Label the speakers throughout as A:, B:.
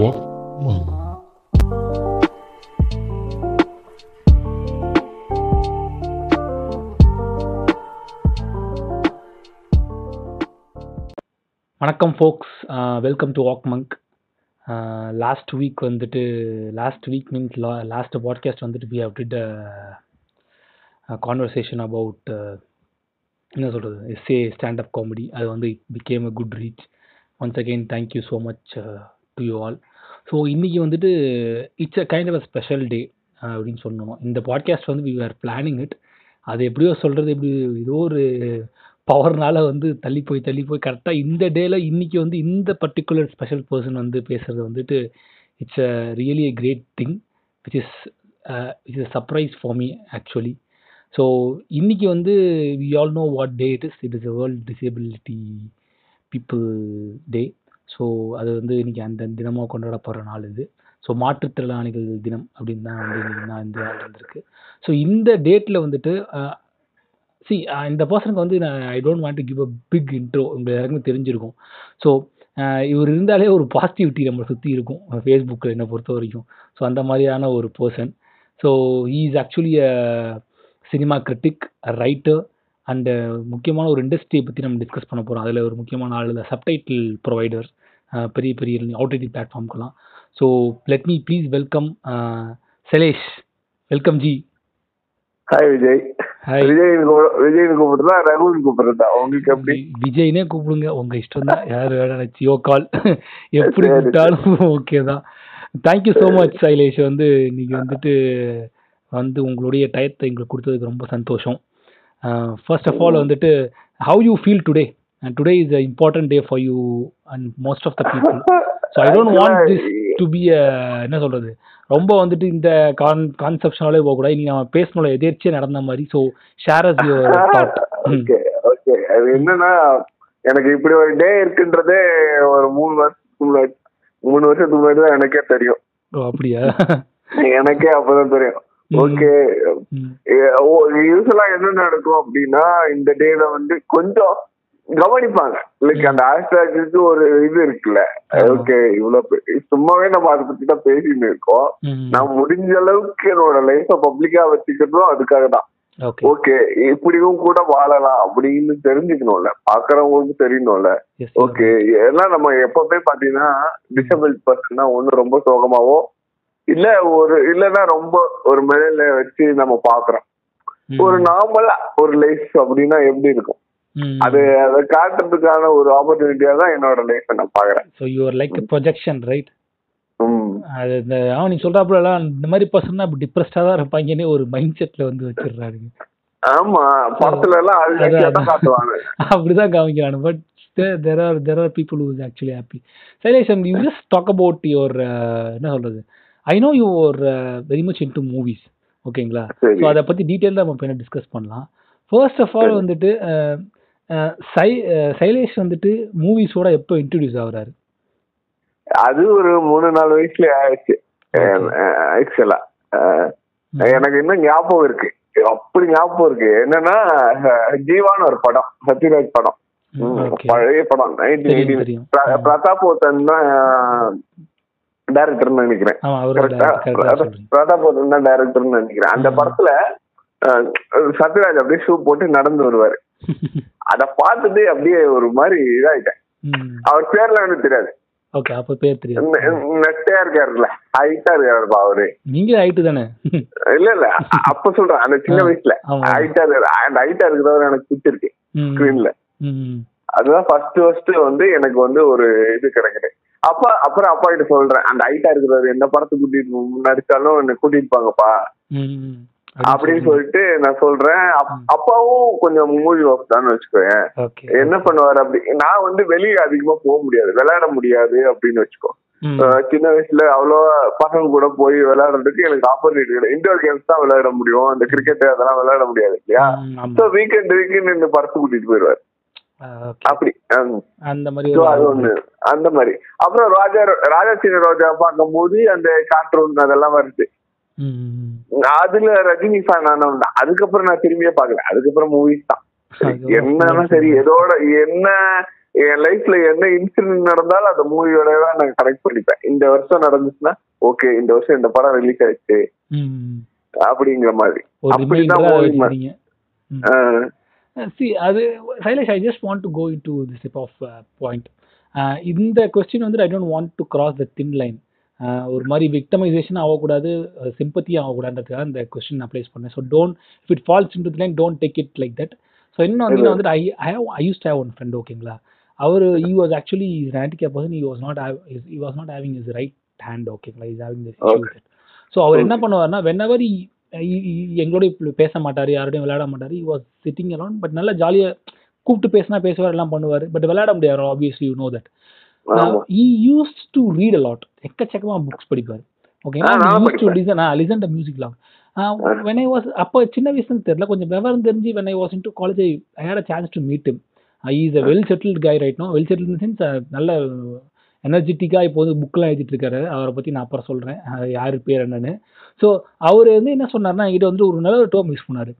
A: Walkman.
B: வணக்கம் folks welcome to Walkman last week வந்துட்டு last week means la last podcast வந்துட்டு we have did conversation about என்ன சொல்கிறது as a standup comedy அது வந்து it became a good reach once again thank you so much to you all so இன்றைக்கி வந்துட்டு it's a kind of a special day அப்படின்னு சொல்லணும். இந்த பாட்காஸ்ட் வந்து வி ஆர் பிளானிங் இட் அது எப்படியோ சொல்கிறது எப்படி ஏதோ ஒரு பவர்னால் வந்து தள்ளி போய் தள்ளி போய் கரெக்டாக இந்த டேல இன்றைக்கி வந்து இந்த பர்டிகுலர் ஸ்பெஷல் பர்சன் வந்து பேசுகிறது வந்துட்டு it's a really a great thing which is it's a surprise for me actually so இன்றைக்கி வந்து we all know what day it is it is a world disability people day so அது வந்து இன்னைக்கு அந்த தினமாக கொண்டாட போகிற நாள் இது. ஸோ மாற்றுத்திறனாளிகள் தினம் அப்படின்னு தான் வந்து இன்னைக்கு நான் இந்த நாள் இருந்திருக்கு ஸோ இந்த டேட்டில் வந்துட்டு சி இந்த பர்சனுக்கு வந்து நான் I don't want to give a big intro உங்களுக்கு எல்லாருக்குமே தெரிஞ்சிருக்கும். ஸோ இவர் இருந்தாலே ஒரு பாசிட்டிவிட்டி நம்மளை சுற்றி இருக்கும். ஃபேஸ்புக்கில் என்னை பொறுத்த வரைக்கும். ஸோ அந்த மாதிரியான ஒரு person so he is actually a cinema critic writer and முக்கியமான ஒரு இண்டஸ்ட்ரியை பற்றி நம்ம டிஸ்கஸ் பண்ண போகிறோம் அதில் ஒரு முக்கியமான ஆள் சப்டைட்டில் ப்ரொவைடர் பெரிய பெரிய OTT பிளாட்ஃபார்ம்க்கெல்லாம் so let me please welcome Sailesh welcome ji
C: hi Vijay
B: hi
C: Vijay Vijay கூப்பிடுறதா Rakul கூப்பிடுறதா? உங்களுக்கு எப்படி?
B: விஜய்னே கூப்பிடுங்க. உங்க இஷ்டம் தான் யார் வேணா ஜியோ கால் எப்படி கூப்பிட்டாலும் ஓகே தான். தேங்க்யூ ஸோ மச் சைலேஷ் வந்து இன்னைக்கு வந்துட்டு வந்து உங்களுடைய டயத்தை எங்களுக்கு கொடுத்ததுக்கு ரொம்ப சந்தோஷம். ஃபர்ஸ்ட் ஆஃப் ஆல் வந்துட்டு how you feel today and today is a important day for you and most of the people so I don't want this to be என்ன சொல்றது? ரொம்ப வந்துட்டு இந்த கான் கான்செப்ஷனாலே போகக்கூடாது நீ நம்ம பேசணும்ல எதேர்ச்சியாக நடந்த மாதிரி. So share us your thought
C: okay okay அது என்னன்னா எனக்கு இப்படி ஒரு டே இருக்குன்றதே ஒரு மூணு வருஷத்துக்கு முன்னாடி மூணு வருஷத்துக்கு முன்னாடி தான் எனக்கே தெரியும்.
B: ஓ அப்படியா?
C: எனக்கே அப்பதான் தெரியும். ஓகே யூஸ்வலா என்ன நடக்கும் அப்படின்னா இந்த டேல வந்து கொஞ்சம் கவனிப்பாங்க. லைக் அந்த ஹேஷ்டேக்கு ஒரு இது இருக்குல்ல. ஓகே இவ்வளவு சும்மாவே நம்ம அதை பத்தி தான் பேசிட்டு இருக்கோம். நான் முடிஞ்ச அளவுக்கு என்னோட லைஃப பப்ளிக்கா வச்சுக்கிறதும் அதுக்காக தான்.
B: ஓகே.
C: இப்படியும் கூட வாழலாம் அப்படின்னு தெரிஞ்சுக்கணும்ல. பாக்குறவங்களுக்கு தெரியணும்ல. ஓகே ஏன்னா நம்ம எப்பவுமே பாத்தீங்கன்னா டிசபிள் பர்சன்னா ஒண்ணு ரொம்ப சோகமாவோ இல்ல ஒரு இல்லன்னா ரொம்ப ஒரு மேல வச்சு நம்ம பாக்குறோம். ஒரு நார்மலா ஒரு லைஃப் அப்படின்னா எப்படி இருக்கும்? அது அதை காட்டுறதுக்கான ஒரு ஆப்பர்ச்சுனிட்டியா தான் என்னோட லைஃப் நான் பாக்குறேன்
B: so you are like projection right. அது இந்த அவன் நீ சொல்றாப்புலலாம் இந்த மாதிரி பர்சன் அப்படி டிப்ரெஸ்டாக தான் இருப்பாங்கன்னே ஒரு மைண்ட் செட்டில் வந்து வச்சிடுறாருங்க.
C: ஆமா படத்துல எல்லாம்
B: அப்படிதான் காமிக்கிறானு but there are there are people who's actually happy Shailesh you just talk about your என்ன சொல்றது? I know your very much into movies ஓகேங்களா. ஸோ அதை பற்றி டீட்டெயிலாக நம்ம இப்போ டிஸ்கஸ் பண்ணலாம். First of all. வந்துட்டு அஹ், சை சைலேஷ் வந்துட்டு மூவிஸோட எப்போ இன்ட்ரடியூஸ் ஆகுறாரு?
C: அது ஒரு மூணு நாலு வயசுல ஆயிடுச்சு. ஆக்சுவலா. எனக்கு இன்னும் ஞாபகம் இருக்கு. அப்படி ஞாபகம் இருக்கு. என்னன்னா ஜீவான்னு ஒரு படம் சத்யராஜ் படம். பழைய படம். பிரதாப் போத்தன் தான் டைரக்டர்னு நினைக்கிறேன். பிரதாப் போத்தன் தான் டைரக்டர்னு நினைக்கிறேன். அந்த. படத்துல சத்யராஜ் அப்படியே ஷூ போட்டு நடந்து வருவாரு. அத பார்த்துட்டு அப்படியே ஒரு மாதிரி இதாயிட்டேன். அவர் பேர்ல எனக்கு தெரியாது.
B: ஓகே அப்போ பேர் தெரியும்
C: நெட்டையா இருக்காருல்ல ஹைட்டா இருக்காருப்பா அவரு.
B: நீங்க ஹைட்டு தானே?
C: இல்ல இல்ல அப்ப சொல்றேன் அந்த சின்ன வயசுல. ஹைட்டா இருக்காரு. அந்த ஹைட்டா இருக்கிறவர் எனக்கு பிடிச்சிருக்கு ஸ்கிரீன்ல அதுதான் ஃபர்ஸ்ட் ஃபர்ஸ்ட் வந்து எனக்கு வந்து ஒரு இது கிடைக்குது. அப்ப அப்புறம் அப்பா கிட்ட சொல்றேன் அந்த ஹைட்டா இருக்கிறவர் எந்த படத்துக்கு கூட்டிட்டு நடிச்சாலும் என்ன கூட்டிட்டு போங்கப்பா. அப்படின்னு சொல்லிட்டு நான் சொல்றேன். அப்- அப்பாவும் கொஞ்சம் மூவி ஒர்க் தான் வச்சுக்கோயேன்
B: ஓகே.
C: என்ன பண்ணுவாரு அப்படி நான் வந்து வெளியே அதிகமா போக முடியாது. விளையாட முடியாது அப்படின்னு வச்சுக்கோ. சின்ன வயசுல அவ்வளோ பசங்க கூட போய் விளையாடுறதுக்கு எனக்கு ஆப்பர்ச்சுனிட்டி கிடையாது. இன்டோர் கேம்ஸ் தான் விளையாட முடியும். அந்த கிரிக்கெட் அதெல்லாம் விளையாட முடியாது இல்லையா. ஸோ வீக்கெண்ட் வீக்கெண்ட் இந்த படத்து கூட்டிட்டு போயிடுவாரு. அப்படி.
B: அந்த மாதிரி
C: அது ஒண்ணு. அந்த மாதிரி. அப்புறம் ராஜா ராஜா சின்ன ரோஜா பார்க்கும்போது அந்த கார்ட்டூன் அதெல்லாம் வருது. அதுல ரஜினி ஃபேன் ஆனவன் தான் அதுக்கப்புறம் நான் திரும்பியே பாக்கல அதுக்கப்புறம் மூவிஸ் தான். என்னன்னா சரி எதோட என்ன என் லைஃப்ல என்ன இன்சிடென்ட் நடந்தாலும் அந்த மூவியோட தான் நான் கனெக்ட் பண்ணிப்பேன். இந்த வருஷம் நடந்துச்சுன்னா ஓகே இந்த வருஷம் இந்த படம் ரிலீஸ் ஆயிடுச்சு. அப்படிங்கிற மாதிரி. அப்படிதான்
B: அது Sailesh I just want to go to this type of point இந்த கொஸ்டின் வந்து I don't want to cross the thin line ஒரு மாதிரி விக்டமைசேஷன் ஆகக்கூடாது சிம்பத்தி ஆகக்கூடாதுன்றதுக்காக இந்த கொஸ்டின் அப்ளைஸ் பண்ணேன். So don't if it falls in to line don't take it like that so இன்னும் வந்து நான் வந்துட்டு I I have I used have one friend ஓகேங்களா அவர் he was actually is handicap person he was not he was not having is right hand ஓகேங்களா is having this. So அவர் என்ன பண்ணுவார்னா when எவர் எங்களோட இப்ப பேச மாட்டார் யாரோடையும் விளையாட மாட்டார். He was sitting around but நல்லா ஜாலியாக கூப்பிட்டு பேசினா பேசுவார் எல்லாம் பண்ணுவார். பட் விளையாட முடியாது obviously you know that he used to read a lot எக்கச்சக்கமா புக்ஸ் படிப்பார். ஓகே
C: ஆ, நானும்
B: யூஸ் டு
C: படிப்பேன்.
B: Listen the music long when I was அப்போ சின்ன வயசுல தெரியல கொஞ்சம் விவரம் தெரிஞ்சு when I was into college I had a chance to meet I is a well settled guy right no well settled sense நல்ல எனர்ஜெட்டிக்காக இப்போ வந்து புக்கெலாம் எழுதிட்டு இருக்காரு. அவரை பற்றி நான் அப்புறம் சொல்கிறேன் யார் பேர் என்னன்னு. ஸோ அவர் வந்து என்ன சொன்னார்னா என்கிட்ட வந்து ஒரு நல்ல ஒரு டேர்ம் யூஸ் பண்ணார்.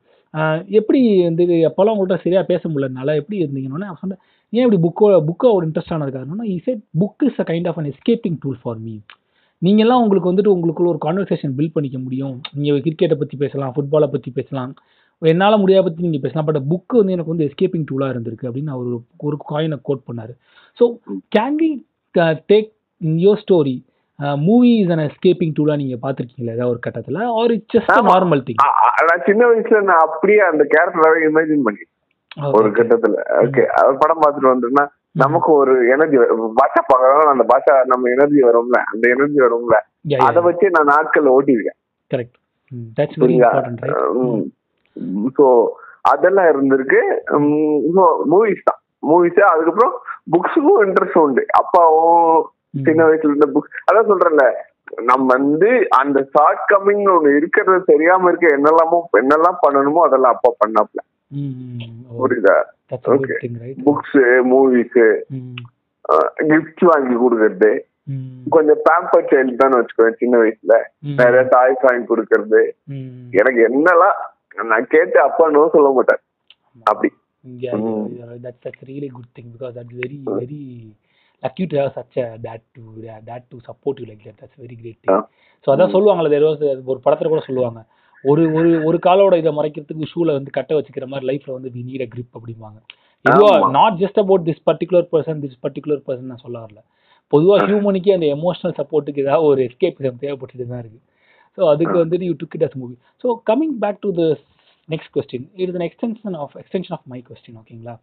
B: எப்படி வந்து எப்போல்லாம் உங்கள்கிட்ட சரியாக பேச முடியலனால எப்படி இருந்தீங்கன்னு நான் சொன்னேன் ஏன் இப்படி புக்கோ புக்கோ ஒரு இன்ட்ரெஸ்ட் ஆனது காரணம்னா he said book is a kind of an escaping tool for me நீங்கள்லாம் உங்களுக்கு வந்துட்டு உங்களுக்குள்ள ஒரு கான்வர்சேஷன் பில்ட் பண்ணிக்க முடியும். நீங்கள் கிரிக்கெட்டை பற்றி பேசலாம் ஃபுட்பாலை பற்றி பேசலாம். என்னால் முடியாத பற்றி நீங்கள் பேசலாம். பட் புக்கு வந்து எனக்கு வந்து எஸ்கேப்பிங் டூலாக இருந்திருக்கு அப்படின்னு அவர் ஒரு- காயினை கோட் பண்ணார். So can we take your story movie is an escaping டூலாக நீங்கள் பார்த்துருக்கீங்களா? ஏதாவது ஒரு கட்டத்தில்? Or it's just. Normal thing
C: நான் சின்ன வயசுல நான் அப்படியே அந்த கேரக்டராவே இமேஜின் பண்ணி ஒரு கட்டத்துல. ஓகே படம் பார்த்துட்டு வந்தோம்னா நமக்கு ஒரு எனர்ஜி பாஷா பார்க்கறோம் அந்த பாஷா நம்ம எனர்ஜி வரும்ல. அந்த எனர்ஜி வரும்ல. அதை வச்சு நான் நாட்கள் ஓட்டிருக்கேன்
B: கரெக்ட்
C: ஸோ அதெல்லாம் இருந்திருக்கு. மூவிஸ் தான். மூவிஸ் அதுக்கப்புறம் புக்ஸுக்கும் இன்ட்ரெஸ்ட் உண்டு. அப்பாவும் சின்ன வயசுல இருந்த புக்ஸ் அதான் சொல்றேன்ல. நம்ம வந்து அந்த ஷார்ட் கம்மிங் ஒண்ணு இருக்கிறது தெரியாம இருக்க என்னெல்லாமோ என்னெல்லாம் பண்ணணுமோ அதெல்லாம் அப்பா பண்ணாப்ல. புரியுதா
B: that's. Good thing
C: books movies gift வாங்கி கொடுக்கறது கொஞ்சம் பேம்பர் சைல்டு தான் வச்சுக்கோங்க சின்ன வயசுல நிறைய டாய்ஸ் வாங்கி கொடுக்கறது எனக்கு என்னெல்லாம் நான் கேட்டு அப்பா நோ சொல்ல மாட்டேன் அப்படி Mm.
B: thing because that's very very lucky to have such a dad to yeah, dad to support you like that. That's very great thing.
C: Yeah.
B: So அதான் சொல்லுவாங்கல்ல a- ஒரு படத்துல கூட சொல்லுவாங்க ஒரு ஒரு ஒரு காலோட இதை மறைக்கிறதுக்கு ஷூல வந்து கட்ட வச்சுக்கிற மாதிரி லைஃப்ல வந்து we need a grip அப்படிம்பாங்க. இதுவா. Not just about this particular person this particular person நான் சொல்ல வரல. பொதுவா ஹியூமனுக்கே அந்த எமோஷனல் சப்போர்ட்டுக்கு ஏதாவது ஒரு எஸ்கேப்பிசம் தேவைப்பட்டுட்டு தான் இருக்கு. ஸோ அதுக்கு வந்து you took it as movie so coming back to the next question it is extension of extension of my question ஓகேங்களா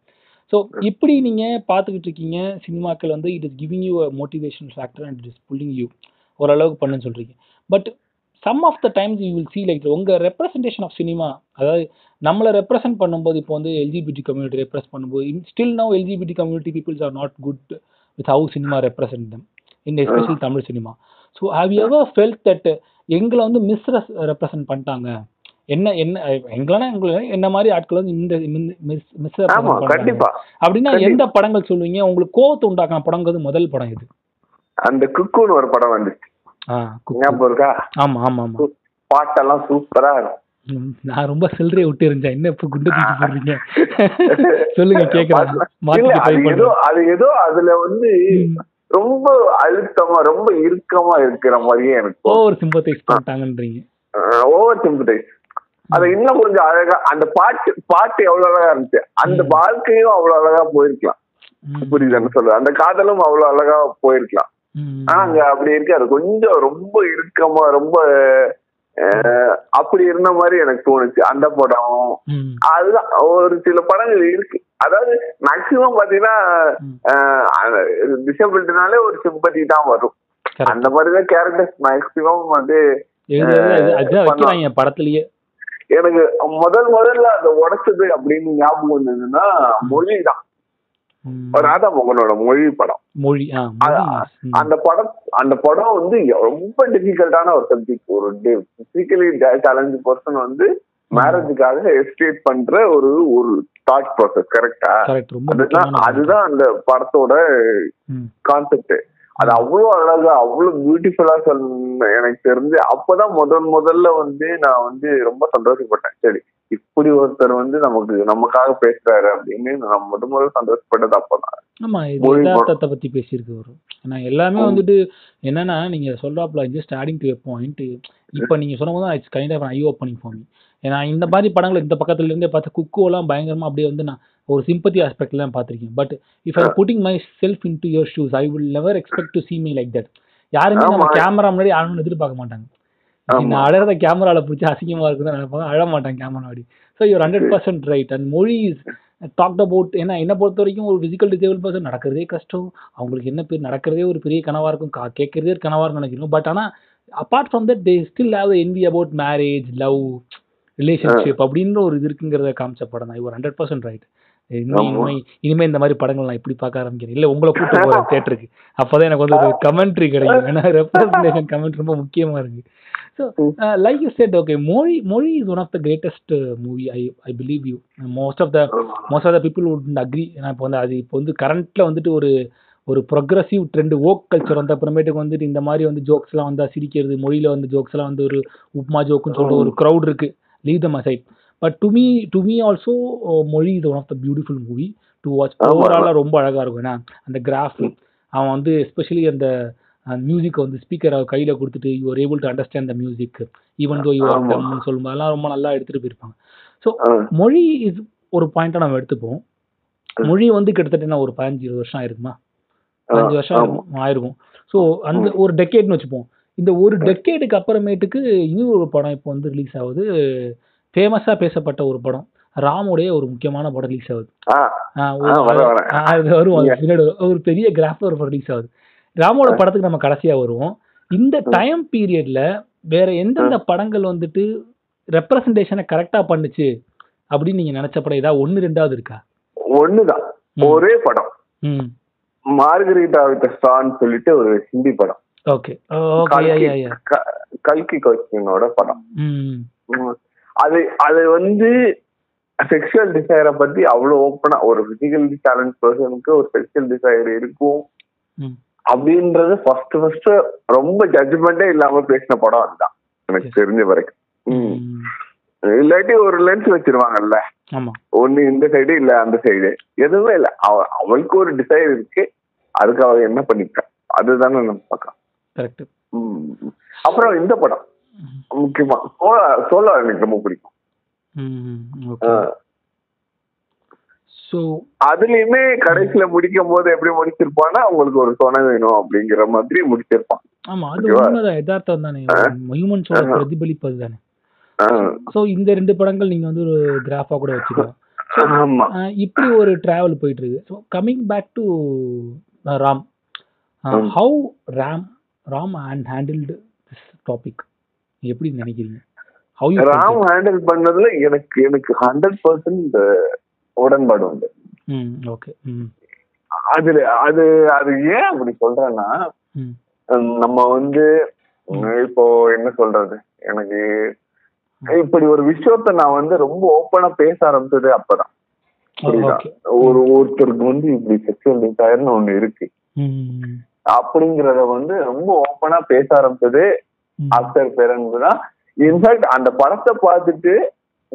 B: ஸோ இப்படி நீங்கள் பார்த்துக்கிட்டு இருக்கீங்க சினிமாக்கள் வந்து it is giving you a motivation factor and it is pulling you ஓரளவுக்கு பண்ணுன்னு சொல்கிறீங்க but some of the times you will see like உங்கள் ரெப்ரசன்டேஷன் ஆஃப் சினிமா அதாவது நம்மளை ரெப்ரசென்ட் பண்ணும்போது இப்போ வந்து எல்ஜிபிடி கம்யூனிட்டி ரெப்ரஸ் பண்ணும்போது still no LGBT community peoples are not good with how cinema represent them in especially Tamil cinema so have ever felt that எங்களை வந்து miss represent பண்ணிட்டாங்க? என்ன என்ன எங்களனா எங்களை என்ன மாதிரி ஆட்கள் வந்து இந்த மிஸ் மிஸ் அப்படின்னா. எந்த படங்கள் சொல்லுவீங்க? உங்களுக்கு கோவத்தை உண்டாக்கின படங்கிறது முதல் படம் இது
C: அந்த குக்குன்னு ஒரு படம் வந்துச்சு. ஞாபகம் இருக்கா?
B: ஆமா ஆமா ஆமா.
C: பாட்டெல்லாம் சூப்பரா இருக்கும்.
B: நான் ரொம்ப சில்லறையை விட்டு இருந்தேன் என்ன இப்ப குண்டு தூக்கி போடுறீங்க? சொல்லுங்க கேக்குறேன்.
C: அது ஏதோ
B: பண்ணுறேன்
C: அது ஏதோ அதுல வந்து ரொம்ப அழுத்தமா ரொம்ப இறுக்கமா இருக்கிற மாதிரியே எனக்கு
B: ஓவர் சிம்பத்தைஸ் பண்ணிட்டாங்கன்றீங்க.
C: ஓவர் சிம்படைஸ் அது இன்னும் கொஞ்சம் அழகா அந்த பாட்டு பாட்டு எவ்வளவு அழகா இருந்துச்சு. அந்த. வாழ்க்கையும் அவ்வளவு அழகா போயிருக்கலாம்.
B: ம்.
C: புரியுதுன்னு சொல்றது அந்த காதலும் அவ்வளவு அழகா போயிருக்கலாம். ஆனா அங்க அப்படி இருக்கு அது கொஞ்சம் ரொம்ப இறுக்கமா ரொம்ப அப்படி இருந்த மாதிரி எனக்கு தோணுச்சு. அந்த படம். அதுதான் ஒரு சில படங்கள் இருக்கு. அதாவது மேக்சிமம் பாத்தீங்கன்னா. டிசபிலிட்டினாலே ஒரு சிம்பத்தி தான் வரும். அந்த மாதிரிதான் கேரக்டர்ஸ் மேக்சிமம் வந்து
B: படத்துலயே.
C: எனக்கு முதல் முதல்ல அதை உடைச்சது அப்படின்னு ஞாபகம் வந்ததுன்னா மொழி தான் ராதா மோகனோட மொழி படம்.
B: மொழி.
C: அந்த படம் அந்த படம் வந்து ரொம்ப டிஃபிகல்ட்டான ஒரு சப்ஜெக்ட் ஒரு பிசிக்கலி சேலஞ்சு பர்சன் வந்து மேரேஜுக்காக எஸ்டேட் பண்ற ஒரு ஒரு தாட் ப்ராசஸ் கரெக்டா அதுதான் அந்த படத்தோட. கான்செப்ட் அது அவ்வளவு அழகா அவ்வளவு பியூட்டிஃபுல்லா சொன்ன எனக்கு தெரிஞ்சு அப்பதான் முதல் முதல்ல வந்து நான் வந்து ரொம்ப சந்தோஷப்பட்டேன். சரி இப்படி ஒருத்தர் வந்து நமக்கு நமக்காக பேசுறாரு அப்படின்னு நம்ம முதல் முதல்ல சந்தோஷப்பட்டது அப்பதான்.
B: ஆமா இது யதார்த்தத்தை பத்தி பேசியிருக்கு வரும் ஏன்னா எல்லாமே. வந்துட்டு என்னன்னா நீங்க சொல்றாப்ல ஜஸ்ட் ஆடிங் டு பாயிண்ட் இப்போ நீங்க சொன்ன போது it's kind of eye opening for me ஏன்னா இந்த மாதிரி படங்கள் இந்த பக்கத்துல இருந்தே பார்த்து குக்கோலாம் பயங்கரமா அப்படியே வந்து நான் ஒரு சிம்பத்தி ஆஸ்பெக்ட்ல தான் பார்த்திருக்கேன். But if I putting my self into your shoes I will never expect to see me like that யாருமே நம்ம. கேமரா முன்னாடி அழணும்னு எதிர்பார்க்க மாட்டாங்க. நான் அழறத கேமரால பிடிச்சி அசிங்கமா இருக்குன்னு நினைப்பாங்க. அழ மாட்டாங்க கேமரா முன்னாடி so you're hundred percent right and Mozhi is talked about ஏன்னா என்ன பொறுத்த வரைக்கும் ஒரு ஃபிசிக்கல் டிசேபிள் பர்சன் நடக்கிறதே கஷ்டம். அவங்களுக்கு என்ன பேர் நடக்கிறதே ஒரு பெரிய கனவா இருக்கும். கா கேட்கறதே ஒரு கனவா இருக்கும் நினைக்கிறோம் பட் ஆனா apart from that they still have envy about marriage love relationship அப்படின்ற ஒரு இது இருக்குங்கிறத காமிச்ச படம் தான். ஒரு ஹண்ட்ரட் பர்சன்ட் ரைட் இனிமே இந்த மாதிரி படங்கள் நான் இப்படி பார்க்க ஆரம்பிக்கிறேன். இல்ல உங்களை கூட்டு போறேன் தேட்டருக்கு அப்பதான் எனக்கு வந்து ஒரு கமெண்ட்ரி கிடைக்கும். ஏன்னா ரெப்ரஸன்டேஷன் கமெண்ட் ரொம்ப முக்கியமா இருக்கு. So like you said okay Mozhi Mozhi is one of the greatest movie I I believe you most of the most of the people would agree ஏன்னா இப்போ வந்து அது இப்போ வந்து கரண்ட்ல வந்துட்டு ஒரு ஒரு ப்ரொக்ரஸிவ் ட்ரெண்ட் ஓக் கல்ச்சர் வந்த அப்புறமேட்டுக்கு வந்துட்டு இந்த மாதிரி வந்து ஜோக்ஸ்லாம் வந்து சிரிக்கிறது மொழியில வந்து ஜோக்ஸ்லாம் வந்து ஒரு உப்மா ஜோக்குன்னு சொல்லிட்டு ஒரு க்ரௌட் இருக்கு. Leave them aside but to me to me also Mozhi is one of the beautiful movie to watch. ஓவராலாக ரொம்ப அழகா இருக்கும். ஏன்னா அந்த கிராஃப் அவன் வந்து எஸ்பெஷலி அந்த மியூசிக்கை வந்து ஸ்பீக்கரை கையில கொடுத்துட்டு you are able to understand the music even though you are
C: ஆமா.
B: டம்னு சொல்லும்போது அதெல்லாம் ரொம்ப நல்லா எடுத்துட்டு போயிருப்பாங்க. ஸோ. மொழி இஸ் ஒரு பாயிண்டா நம்ம எடுத்துப்போம். மொழி வந்து கிட்டத்தட்ட என்ன ஒரு பதினஞ்சு இருபது வருஷம் ஆயிருக்குமா? பதினஞ்சு வருஷம் ஆயிருக்கும். ஸோ அந்த ஒரு டெக்கேட்னு வச்சுப்போம். இந்த ஒரு டெக்கேடுக்கு அப்புறமேட்டுக்கு இன்னும் ஒரு படம் இப்போ வந்து ரிலீஸ் ஆகுது. ஃபேமஸா பேசப்பட்ட ஒரு படம். ராமுடைய ஒரு முக்கியமான படம் ரிலீஸ் ஆகுது. அது வரும். ஒரு பெரிய கிராஃப்ல ஒரு ரிலீஸ் ஆகுது. ராமோட படத்துக்கு நம்ம கடைசியா வருவோம். இந்த டைம் பீரியட்ல வேற எந்தெந்த படங்கள் வந்துட்டு ரெப்ரசன்டேஷனை கரெக்டா பண்ணுச்சு அப்படின்னு நீங்க நினைச்ச படம் ஏதாவது ஒன்னு ரெண்டாவது இருக்கா?
C: ஒண்ணுதான். ஒரே படம். மார்கரீட்டா வித் ஸ்டான்னு சொல்லிட்டு ஒரு ஹிந்தி படம்.
B: ஓகே
C: க- கல்கி கோச்சினோட படம். அது அது வந்து செக்ஷுவல் டிசைரை பத்தி அவ்வளவு ஓப்பனா ஒரு பிசிக்கல் டேலண்ட் பர்சனுக்கு ஒரு செக்ஷுவல் டிசைர் இருக்கும். அப்படின்றது ஃபர்ஸ்ட் ஃபர்ஸ்ட் ரொம்ப ஜட்ஜ்மெண்டே இல்லாம பேசின படம் அதுதான். எனக்கு. தெரிஞ்ச வரைக்கும். இல்லாட்டி ஒரு லென்ஸ் வச்சிருவாங்கல்ல. ஒண்ணு இந்த சைடு இல்ல அந்த சைடு எதுவுமே இல்ல. அவ அவளுக்கு ஒரு டிசைர் இருக்கு. அதுக்கு அவ என்ன பண்ணிக்க அதுதானே நம்ம பார்க்கலாம். அப்புறம் இந்த படம். முக்கியமா. சோழா சோழா எனக்கு ரொம்ப பிடிக்கும். அதுலயுமே கடைசியில முடிக்கும் போது எப்படி முடிச்சிருப்பான்னா உங்களுக்கு ஒரு துணை வேணும் அப்படிங்கிற மாதிரி முடிச்சிருப்பான்.
B: ஆமா அது? உண்மைதான். யதார்த்தம் தானே. ஹியூமன்ஸோட. பிரதிபலிப்பது தானே ஸோ இந்த ரெண்டு படங்கள் நீங்க வந்து ஒரு கிராஃபா கூட வச்சுக்கலாம். இப்படி ஒரு டிராவல் போயிட்டு இருக்கு. So coming back to Ram. How Ram Ram and handled this topic எப்படி நினைக்கிறீங்க?
C: ராம் ஹேண்டில் பண்ணதுல எனக்கு எனக்கு ஹண்ட்ரட் பர்சன்ட் உடன்பாடு உண்டு.
B: ஓகே
C: அதுல அது அது ஏன் அப்படி சொல்றேன்னா நம்ம வந்து இப்போ என்ன சொல்றது? எனக்கு இப்படி ஒரு விஷயத்த நான் வந்து ரொம்ப ஓப்பனா பேச ஆரம்பிச்சது அப்பதான். புரியுதா? ஒரு ஒருத்தருக்கு வந்து இப்படி செக்ஷுவல் டிசைர்னு ஒண்ணு இருக்கு. அப்படிங்கறத வந்து ரொம்ப ஓப்பனா பேச ஆரம்பிச்சது ஆஃப்டர் பேரண்ட் தான் இன்ஃபேக்ட் அந்த படத்தை பார்த்துட்டு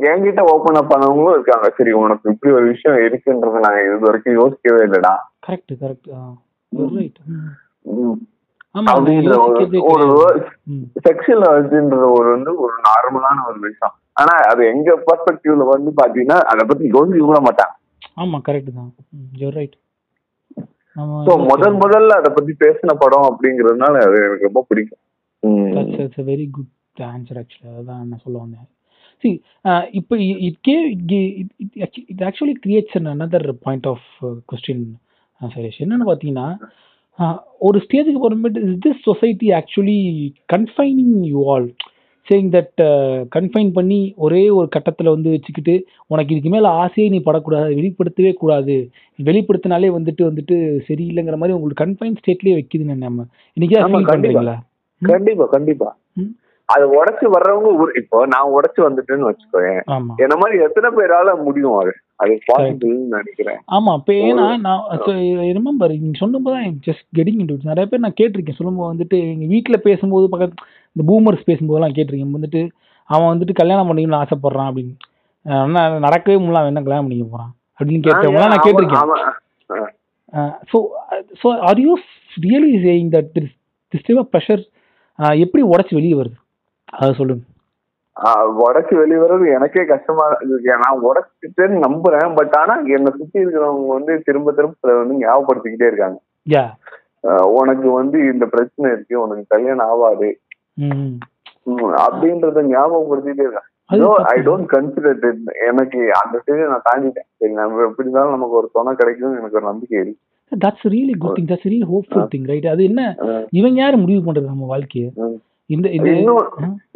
C: என்கிட்ட ஓப்பன் அப் பண்ணவங்களும் இருக்காங்க. சரி உனக்கு இப்படி ஒரு விஷயம் இருக்குன்றத நாங்க இது வரைக்கும் யோசிக்கவே இல்லடா.
B: கரெக்ட் கரெக்ட்
C: அப்படின்ற ஒரு- செக்ஷுவல் ஒரு வந்து ஒரு நார்மலான ஒரு விஷயம். ஆனா அது எங்க பெர்ஸ்பெக்டிவ்ல வந்து பாத்தீங்கன்னா அதை பத்தி யோசிக்க கூட மாட்டாங்க.
B: ஆமா கரெக்ட் தான். யூர் ரைட்
C: சோ முதல் முதல்ல அதை பத்தி பேசின படம் அப்படிங்கறதுனால அது எனக்கு ரொம்ப பிடிக்கும்.
B: That's a very good answer actually அதான் நான் சொல்ல வந்தேன். சி இப்போ it K it actually creates an another point of question Shailesh என்னன்னு பார்த்தீங்கன்னா uh, ஒரு ஸ்டேஜுக்கு போகிறமேட்டு is this society actually confining you all saying that confine பண்ணி ஒரே ஒரு கட்டத்தில் வந்து வச்சுக்கிட்டு உனக்கு இதுக்கு மேலே ஆசையே நீ படக்கூடாது வெளிப்படுத்தவே கூடாது. வெளிப்படுத்தினாலே வந்துட்டு வந்துட்டு சரியில்லைங்கிற மாதிரி உங்களுக்கு கன்ஃபைன் ஸ்டேட்லேயே வைக்குதுன்னு நம்ம இன்னைக்கு ஃபீல். பண்ணுறீங்களா
C: கண்டிப்பா கண்டிப்பா. அது உடைச்சு வர்றவங்க ஒரு- இப்போ நான் உடைச்சு வந்துட்டேன்னு வச்சுக்கோயேன். என்ன மாதிரி எத்தனை பேரால முடியும் அது? அது பாசிபிள்னு நினைக்கிறேன்.
B: ஆமா இப்போ ஏன்னா நான் ரிமெம்பர் நீங்க சொன்னபோது தான் ஜஸ்ட் கெட்டிங் இன்டு நிறைய பேர் நான் கேட்டிருக்கேன். சொல்லும்போது வந்துட்டு எங்க வீட்ல பேசும்போது பக்கத்து இந்த பூமர்ஸ் பேசும்போதெல்லாம் கேட்டிருக்கேன். வந்துட்டு அவன் வந்துட்டு கல்யாணம் பண்ணிக்கணும்னு ஆசைப்படுறான் அப்படின்னு. நடக்கவே முடியல என்ன கல்யாணம் பண்ணிக்க போறான் அப்படின்னு கேட்டவங்க நான் கேட்டிருக்கேன். So so are you really saying that this this pressure எப்படி உடச்சி வெளியே வருது? அதை சொல்லுங்க.
C: உடைச்சு வெளிய வர்றது எனக்கே கஷ்டமா இருக்கு. நான் உடைச்சிட்டேன்னு நம்புறேன். பட் ஆனா என்னை சுத்தி இருக்கிறவங்க வந்து திரும்ப திரும்ப வந்து ஞாபகப்படுத்திக்கிட்டே இருக்காங்க. உனக்கு வந்து இந்த பிரச்சனை இருக்கு. உனக்கு கல்யாணம்
B: ம்,
C: அப்படின்றத ஞாபகப்படுத்திட்டே இருக்காங்க. ஐ டோன்ட் கன்சிடர் எனக்கு அந்த ஸ்டேஜ் நான் தாண்டிட்டேன். சரி நம்ம எப்படி இருந்தாலும் நமக்கு ஒரு துணை கிடைக்கும் எனக்கு ஒரு நம்பிக்கை இருக்கு.
B: That's really good thing that's really hopeful thing right அது என்ன? இவங்க யாரு முடிவு பண்றது நம்ம வாழ்க்கையை. இந்த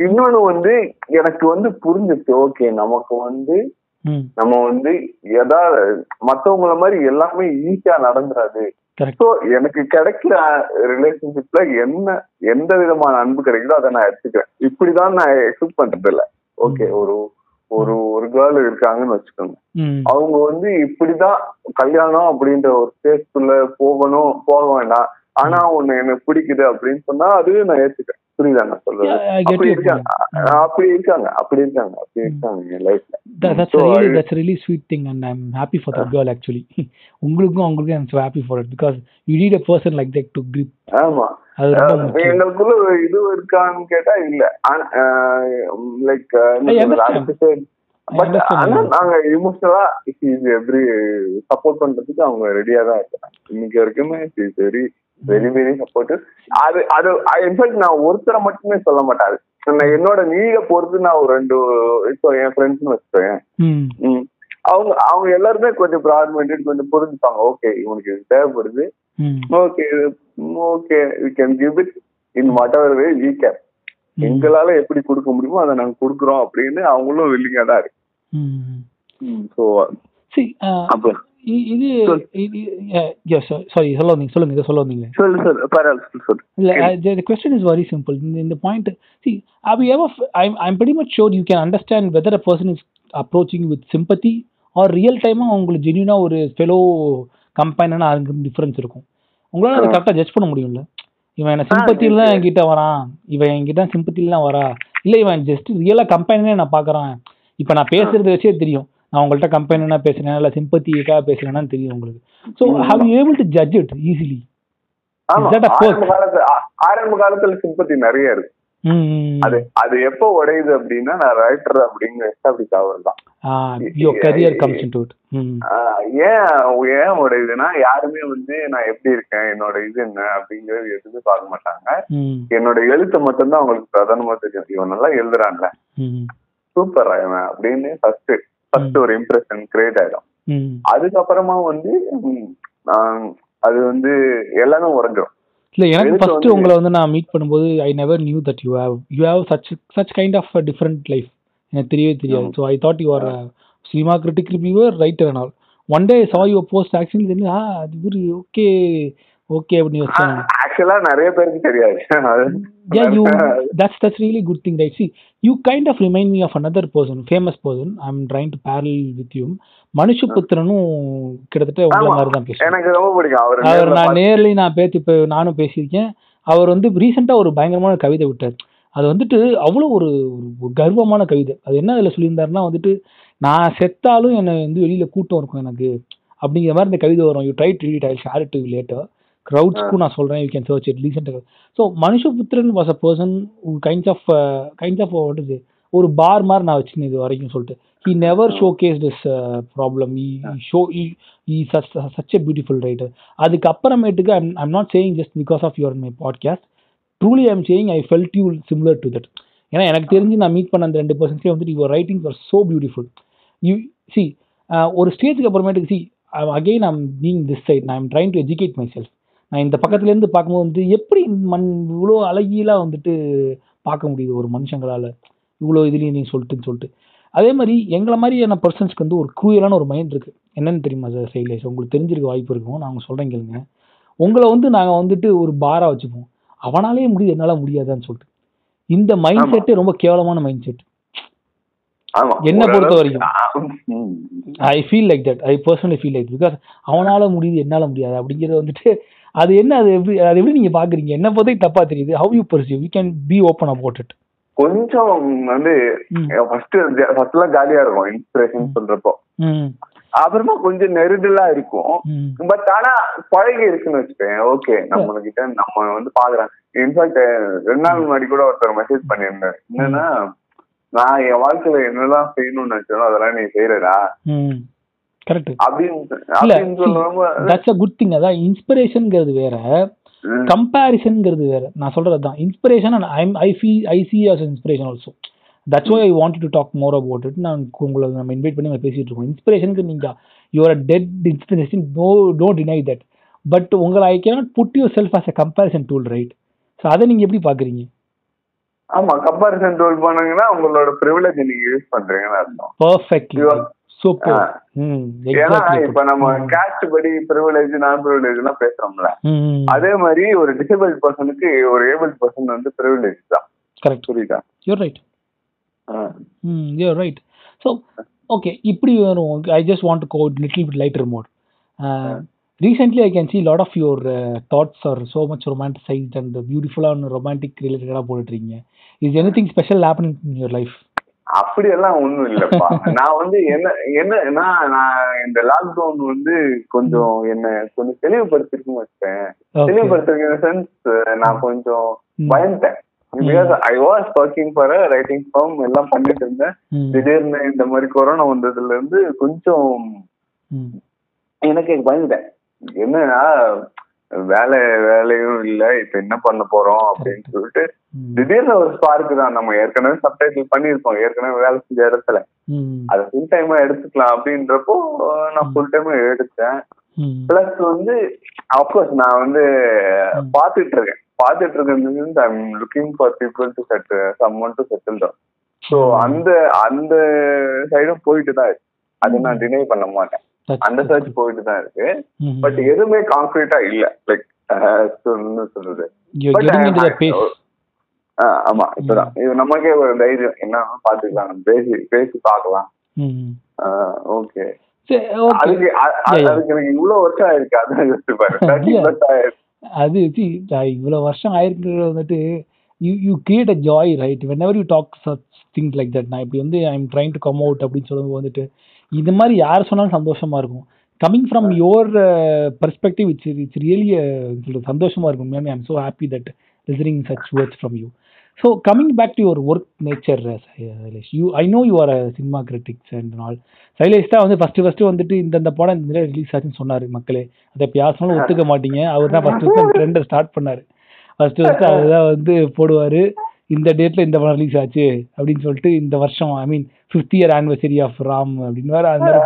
C: இன்னொன்னு வந்து எனக்கு வந்து புரிஞ்சுச்சு ஓகே நமக்கு வந்து நம்ம வந்து எதாவது மத்தவங்கள மாதிரி எல்லாமே ஈஸியா நடந்துராது. ஸோ எனக்கு கிடைக்கிற ரிலேஷன்ஷிப்ல என்ன எந்த விதமான அன்பு கிடைக்குதோ அதை நான் எடுத்துக்கிறேன். இப்படிதான் நான் எக்ஸ்பெக்ட் பண்றது இல்ல ஓகே ஒரு ஒரு ஒரு கேர்ள் இருக்காங்கன்னு வச்சுக்கோங்க. அவங்க வந்து இப்படிதான் கல்யாணம் அப்படின்ற ஒரு ஸ்டேஜ்குள்ள போகணும் போக வேண்டாம். ஆனா ஒண்ணு எனக்கு பிடிக்குது அப்படின்னு சொன்னா அதுவே நான் ஏத்துக்கிறேன். புரியுதா நான் சொல்றது அப்படி இருக்காங்க. அப்படி இருக்காங்க அப்படி இருக்காங்க அப்படி இருக்காங்க என் லைஃப்ல
B: a really sweet thing and I'm happy for that girl actually. உங்களுக்கும் அவங்களுக்கும் I'm so happy for it because you need a person like that to grip.
C: ஆமா. ஒரு இது இருக்கான்னு கேட்டா இல்ல. Like but. ஆனா நாங்க இமோஷனலா எவ்ரி சப்போர்ட் பண்றதுக்கு அவங்க ரெடியா தான் இருக்காங்க. இன்னைக்கு வரைக்குமே வெரி வெரி வெரி சப்போர்ட்டிவ் அது அது இன்ஃபேக்ட் நான் ஒருத்தரை மட்டுமே சொல்ல மாட்டாரு என்னோட நீட பொறுத்து நான் ஒரு ரெண்டு இப்போ என் ஃப்ரெண்ட்ஸ்னு
B: ம்.
C: அவங்க அவங்க எல்லாருமே கொஞ்சம் ப்ராட் மைண்டட் கொஞ்சம் புரிஞ்சுப்பாங்க. ஓகே இவனுக்கு இது தேவைப்படுது. Okay okay we can give it in whatever way we can எங்களால எப்படி கொடுக்க முடியுமோ அதை நாங்க கொடுக்குறோம் அப்படின்னு அவங்களும் வில்லிங்கா தான் இருக்கு. ஸோ
B: uh,
C: அப்போ
B: இது. சாரி சொல்ல வந்தீங்க சொல்லுங்க இதை சொல்ல வந்தீங்க
C: சொல்லு சொல்லு பரவாயில்ல சொல்லு
B: இல்ல, question is very simple. In, in the point, see, have you ever? f- I'm I'm pretty much sure you can understand whether a person is approaching you with sympathy or real time உங்களுக்கு ஜென்யூனா ஒரு fellow கம்பைனா அதுக்கு difference இருக்கும் உங்களால அதை. கரெக்டாக judge பண்ண முடியும்ல இவன் என்ன சிம்பத்தியில் தான். என்கிட்ட வரான் இவன் என்கிட்ட சிம்பத்தியில் தான் வரா இல்லை இவன் ஜஸ்ட் ரியலாக கம்பெனினே நான் பார்க்குறேன் இப்போ நான் பேசுறது வச்சே தெரியும் நான் உங்கள்கிட்ட கம்பெனினா பேசுறேன்? இல்லை சிம்பத்திக்காக பேசுறேன்னு தெரியும் உங்களுக்கு. So. How you able to judge it easily?
C: ஆரம்ப காலத்துல சிம்பத்தி நிறைய இருக்கு. அது அது எப்போ உடையுது அப்படின்னா நான் ரைட்டர் அப்படிங்கிற எஸ்டாப்ளிஷ் ஆகுறது தான்.
B: your career comes into it.
C: ஆஹ் ஏன் ஏன் உடையுதுன்னா யாருமே வந்து நான் எப்படி இருக்கேன்? என்னோட இது என்ன? அப்படிங்கறது எதுவுமே பார்க்க மாட்டாங்க. என்னோட எழுத்து மட்டும்தான் அவங்களுக்கு பிரதானமா தெரியும். இவன் நல்லா எழுதுறான்ல. சூப்பர் இவன் அப்படின்னு ஃபர்ஸ்ட் ஃபர்ஸ்ட் ஒரு இம்ப்ரெஷன் கிரியேட் ஆயிடும். அதுக்கப்புறமா வந்து அது வந்து எல்லாமே உடஞ்சிரும்
B: இல்ல எனக்கு ஃபர்ஸ்ட் உங்களை வந்து நான் மீட் பண்ணும்போது I never knew that you have you have such such kind of different life எனக்கு தெரியவே தெரியாது. So I thought you are cinema critic reviewer writer and all one day saw your post தெரிஞ்சு ஆ அது okay okay அப்படின்னு
C: ஆக்சுவலா நிறைய பேருக்கு தெரியாது.
B: yeah you that's that's really good thing right? See you kind of remind me of another person famous person. I'm trying to parallel with you. மனுஷபுத்திரனும் கிட்டத்தட்ட உங்களை. மாதிரி தான் பேசுவார்.
C: எனக்கு ரொம்ப பிடிக்கும். அவர்
B: அவர் நான் நேர்ல நான் பேசி இப்போ நானும் பேசியிருக்கேன். அவர் வந்து ரீசெண்டாக ஒரு பயங்கரமான கவிதை விட்டார். அது வந்துட்டு அவ்வளோ ஒரு ஒரு கர்வமான கவிதை. அது என்ன அதில் சொல்லியிருந்தாருன்னா வந்துட்டு நான் செத்தாலும் என்னை வந்து வெளியில் கூட்டம் இருக்கும் எனக்கு. அப்படிங்கிற மாதிரி இந்த கவிதை வரும். You try to read I share to later க்ரௌட்ஸ்க்கும் நான் சொல்கிறேன் யூ கேன் சர்ச் இட் ரீசெண்டாக so Manushyaputhiran was a person kinds of kinds of what is ஒரு பார் மாதிரி நான் வச்சுருந்தேன் இது வரைக்கும் சொல்லிட்டு. He never showcased this uh, problem. He, he show he, he such such a beautiful writer. அதுக்கு அப்புறமேட்டுக்கு I'm, I'm not saying just because of your my podcast. Truly I'm saying I felt you similar to that. ஏன்னா எனக்கு தெரிஞ்சு நான் meet பண்ண அந்த ரெண்டு பர்சன்ஸே வந்துட்டு your writings are so beautiful you see ஒரு ஸ்டேஜுக்கு அப்புறமேட்டுக்கு see again I'm being this side நான் trying to educate my self இந்த பக்கத்துலேருந்து பார்க்கும்போது வந்து எப்படி மண் இவ்வளோ அழகியெல்லாம் வந்துட்டு பார்க்க முடியுது ஒரு மனுஷங்களால்? இவ்வளோ இதுலேயும் நீ சொல்லிட்டுன்னு சொல்லிட்டு. அதே மாதிரி எங்களை மாதிரியான பர்சன்ஸ்க்கு வந்து ஒரு க்ரூயலான ஒரு மைண்ட் இருக்குது என்னன்னு தெரியுமா சார் சைலேஷ்? உங்களுக்கு தெரிஞ்சிருக்க வாய்ப்பு இருக்கும். நாங்கள் சொல்கிறேன் கேளுங்க. உங்களை வந்து நாங்கள் வந்துட்டு ஒரு பாராக வச்சுப்போம். அவனாலே முடியுது என்னால் முடியாதான்னு சொல்லிட்டு. இந்த மைண்ட். செட்டே ரொம்ப கேவலமான மைண்ட் செட் என்னை பொறுத்த வரைக்கும். I feel like that I personally feel like because அவனால முடியுது என்னால் முடியாது அப்படிங்கிறது வந்துட்டு அது என்ன அது எப்படி அது எப்படி நீங்கள் பார்க்குறீங்க என்ன பொறுத்தவரைக்கும் தப்பாக தெரியுது. How you perceive you can be open about it
C: கொஞ்சம் வந்து. ஃபர்ஸ்ட் ஃபர்ஸ்ட் எல்லாம் ஜாலியா இருக்கும் இன்ஸ்பிரேஷன் சொல்றப்போ. அப்புறமா கொஞ்சம் நெருடலா இருக்கும். பட் ஆனா பழகி இருக்குன்னு வச்சுக்கேன் ஓகே நம்ம கிட்ட நம்ம வந்து பாக்குறேன் இன்ஃபேக்ட் ரெண்டு நாள் முன்னாடி கூட ஒருத்தர் மெசேஜ் பண்ணியிருந்தாரு. என்னன்னா நான் என் வாழ்க்கையில என்னெல்லாம் செய்யணும்னு நினைச்சேனோ அதெல்லாம் நீ செய்யறடா.
B: Correct that's a good thing அதான் இன்ஸ்பிரேஷன்ங்கிறது வேற கம்பேரிசன்ங்கிறது வேற. நான் சொல்றது தான். Inspiration and I I fee I see us inspiration also that's why I want to talk more about it நான் உங்களை நம்ம இன்வைட் பண்ணி பேசிட்டு இருக்கோம். இன்ஸ்பிரேஷனுக்கு நீங்க யுவர் டெட் இன்ஸ்பிரேஷன் நோ டோ டினை தட் பட் உங்களை I cannot put your self as a comparison tool right so அதை நீங்க எப்படி பாக்குறீங்க
C: ஆமா கம்பாரிசன் டூல் பண்ணீங்கன்னா உங்களோட ப்ரிவிலேஜ் நீங்க யூஸ் பண்றீங்கன்னு அர்த்தம்.
B: பர்ஃபெக்ட்லி
C: ஏன்னா இப்ப நம்ம கேஸ்ட் படி ப்ரிவிலேஜ் நான் ப்ரிவிலேஜ் எல்லாம் பேசுறோம்ல அதே மாதிரி ஒரு டிசேபிள் பர்சனுக்கு ஒரு ஏபிள் பர்சன் வந்து ப்ரிவிலேஜ் தான்.
B: கரெக்ட்
C: புரியுதா?
B: You're right you're right so okay இப்படி வரும். I just want to go little bit lighter mode recently I can see lot of your thoughts are so much romanticized and பியூட்டிஃபுல்லான romantic ரிலேட்டடாக போட்டுருக்கீங்க is anything special happening in your life
C: அப்படியெல்லாம் ஒண்ணும் இல்லப்பா. நான் வந்து என்ன என்ன நான் இந்த லாக்டவுன் வந்து கொஞ்சம் என்ன கொஞ்சம் தெளிவுபடுத்திருக்குன்னு வச்சேன் தெளிவுபடுத்திருக்க சென்ஸ் நான் கொஞ்சம் பயந்துட்டேன். Because I was working for writing form எல்லாம் பண்ணிட்டு இருந்தேன். திடீர்னு இந்த மாதிரி கொரோனா வந்ததுல இருந்து கொஞ்சம் எனக்கு பயந்துட்டேன். என்னன்னா வேலை வேலையும் இல்ல. இப்ப என்ன பண்ண போறோம் அப்படின்னு சொல்லிட்டு திடீர்னு ஒரு ஸ்பார்க் தான். நம்ம ஏற்கனவே சப்டைட்டில் பண்ணியிருப்போம். ஏற்கனவே வேலை செஞ்ச இடத்துல. அதை ஃபுல் டைமா எடுத்துக்கலாம் அப்படின்றப்போ நான் ஃபுல் டைமா எடுத்தேன். பிளஸ் வந்து அப்கோர்ஸ் நான் வந்து பாத்துட்டு இருக்கேன். பாத்துட்டு இருக்கிறது I'm looking for people to set someone to settle தான் ஸோ அந்த அந்த சைடும் போயிட்டு தான் அதை நான் டினை பண்ண மாட்டேன். அந்த சர்ச் போயிட்டு தான் இருக்கு. பட் எதுவுமே கான்கிரீட்டா இல்ல. லைக் சொல்றது ஆமா. இப்பதான் இது நமக்கே ஒரு தைரியம். என்ன பாத்துக்கலாம் நம்ம பேசி பேசி பார்க்கலாம். ஓகே. அதுக்கு அதுக்கு எனக்கு இவ்வளவு வருஷம் ஆயிருக்கு. அதான் யோசிச்சு
B: அது இவ்வளவு வருஷம் ஆயிருக்கிறது வந்துட்டு you you create a joy right whenever you talk such things like that நான் இப்படி வந்து I am trying to come out அப்படின்னு சொல்லும்போது வந்துட்டு இது மாதிரி யார் சொன்னாலும் சந்தோஷமா இருக்கும். Coming from your perspective it's it's really சொல்றது சந்தோஷமா இருக்கும். Ma'am I am so happy that listening such words from you so coming back to your work nature Shailesh you I know you are cinema critics and all Shailesh தான் வந்து first first வந்துட்டு இந்தந்த படம் இந்த release ஆச்சுன்னு சொன்னார் மக்களே. அதை இப்போ யார் சொன்னாலும் ஒத்துக்க மாட்டீங்க. அவர் தான் ஃபஸ்ட்டு ஃபஸ்ட்டு ட்ரெண்டை ஸ்டார்ட் பண்ணார் ஃபஸ்ட்டு ஃபஸ்ட்டு அதுதான் வந்து போடுவார். இந்த டேட்ல இந்த படம் ரிலீஸ் ஆச்சு அப்படின்னு சொல்லிட்டு இந்த வருஷம் I mean fifth year anniversary of Ram அப்படின்னு வேற அது மாதிரி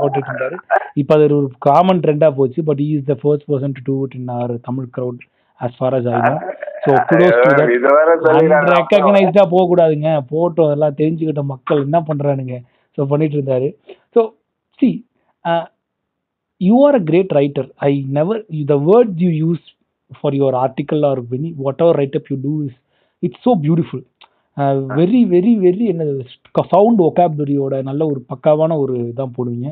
B: போட்டுட்டு இருந்தாரு இப்போ அது ஒரு காமன் ட்ரெண்டா போச்சு but is the first person to do it in our Tamil crowd as far as know so kudos to that ரெக்கக்னைஸ்டா போக கூடாதுங்க போட்டோம் அதெல்லாம் தெரிஞ்சுக்கிட்ட மக்கள் என்ன பண்றானுங்க. ஸோ பண்ணிட்டு இருந்தாரு. So see you are a great writer I never the words you use for your article or many whatever write up you do is it's so beautiful very very very என்னது sound ஒகாபுலரியோட நல்ல ஒரு பக்காவான ஒரு இதான் போடுவீங்க.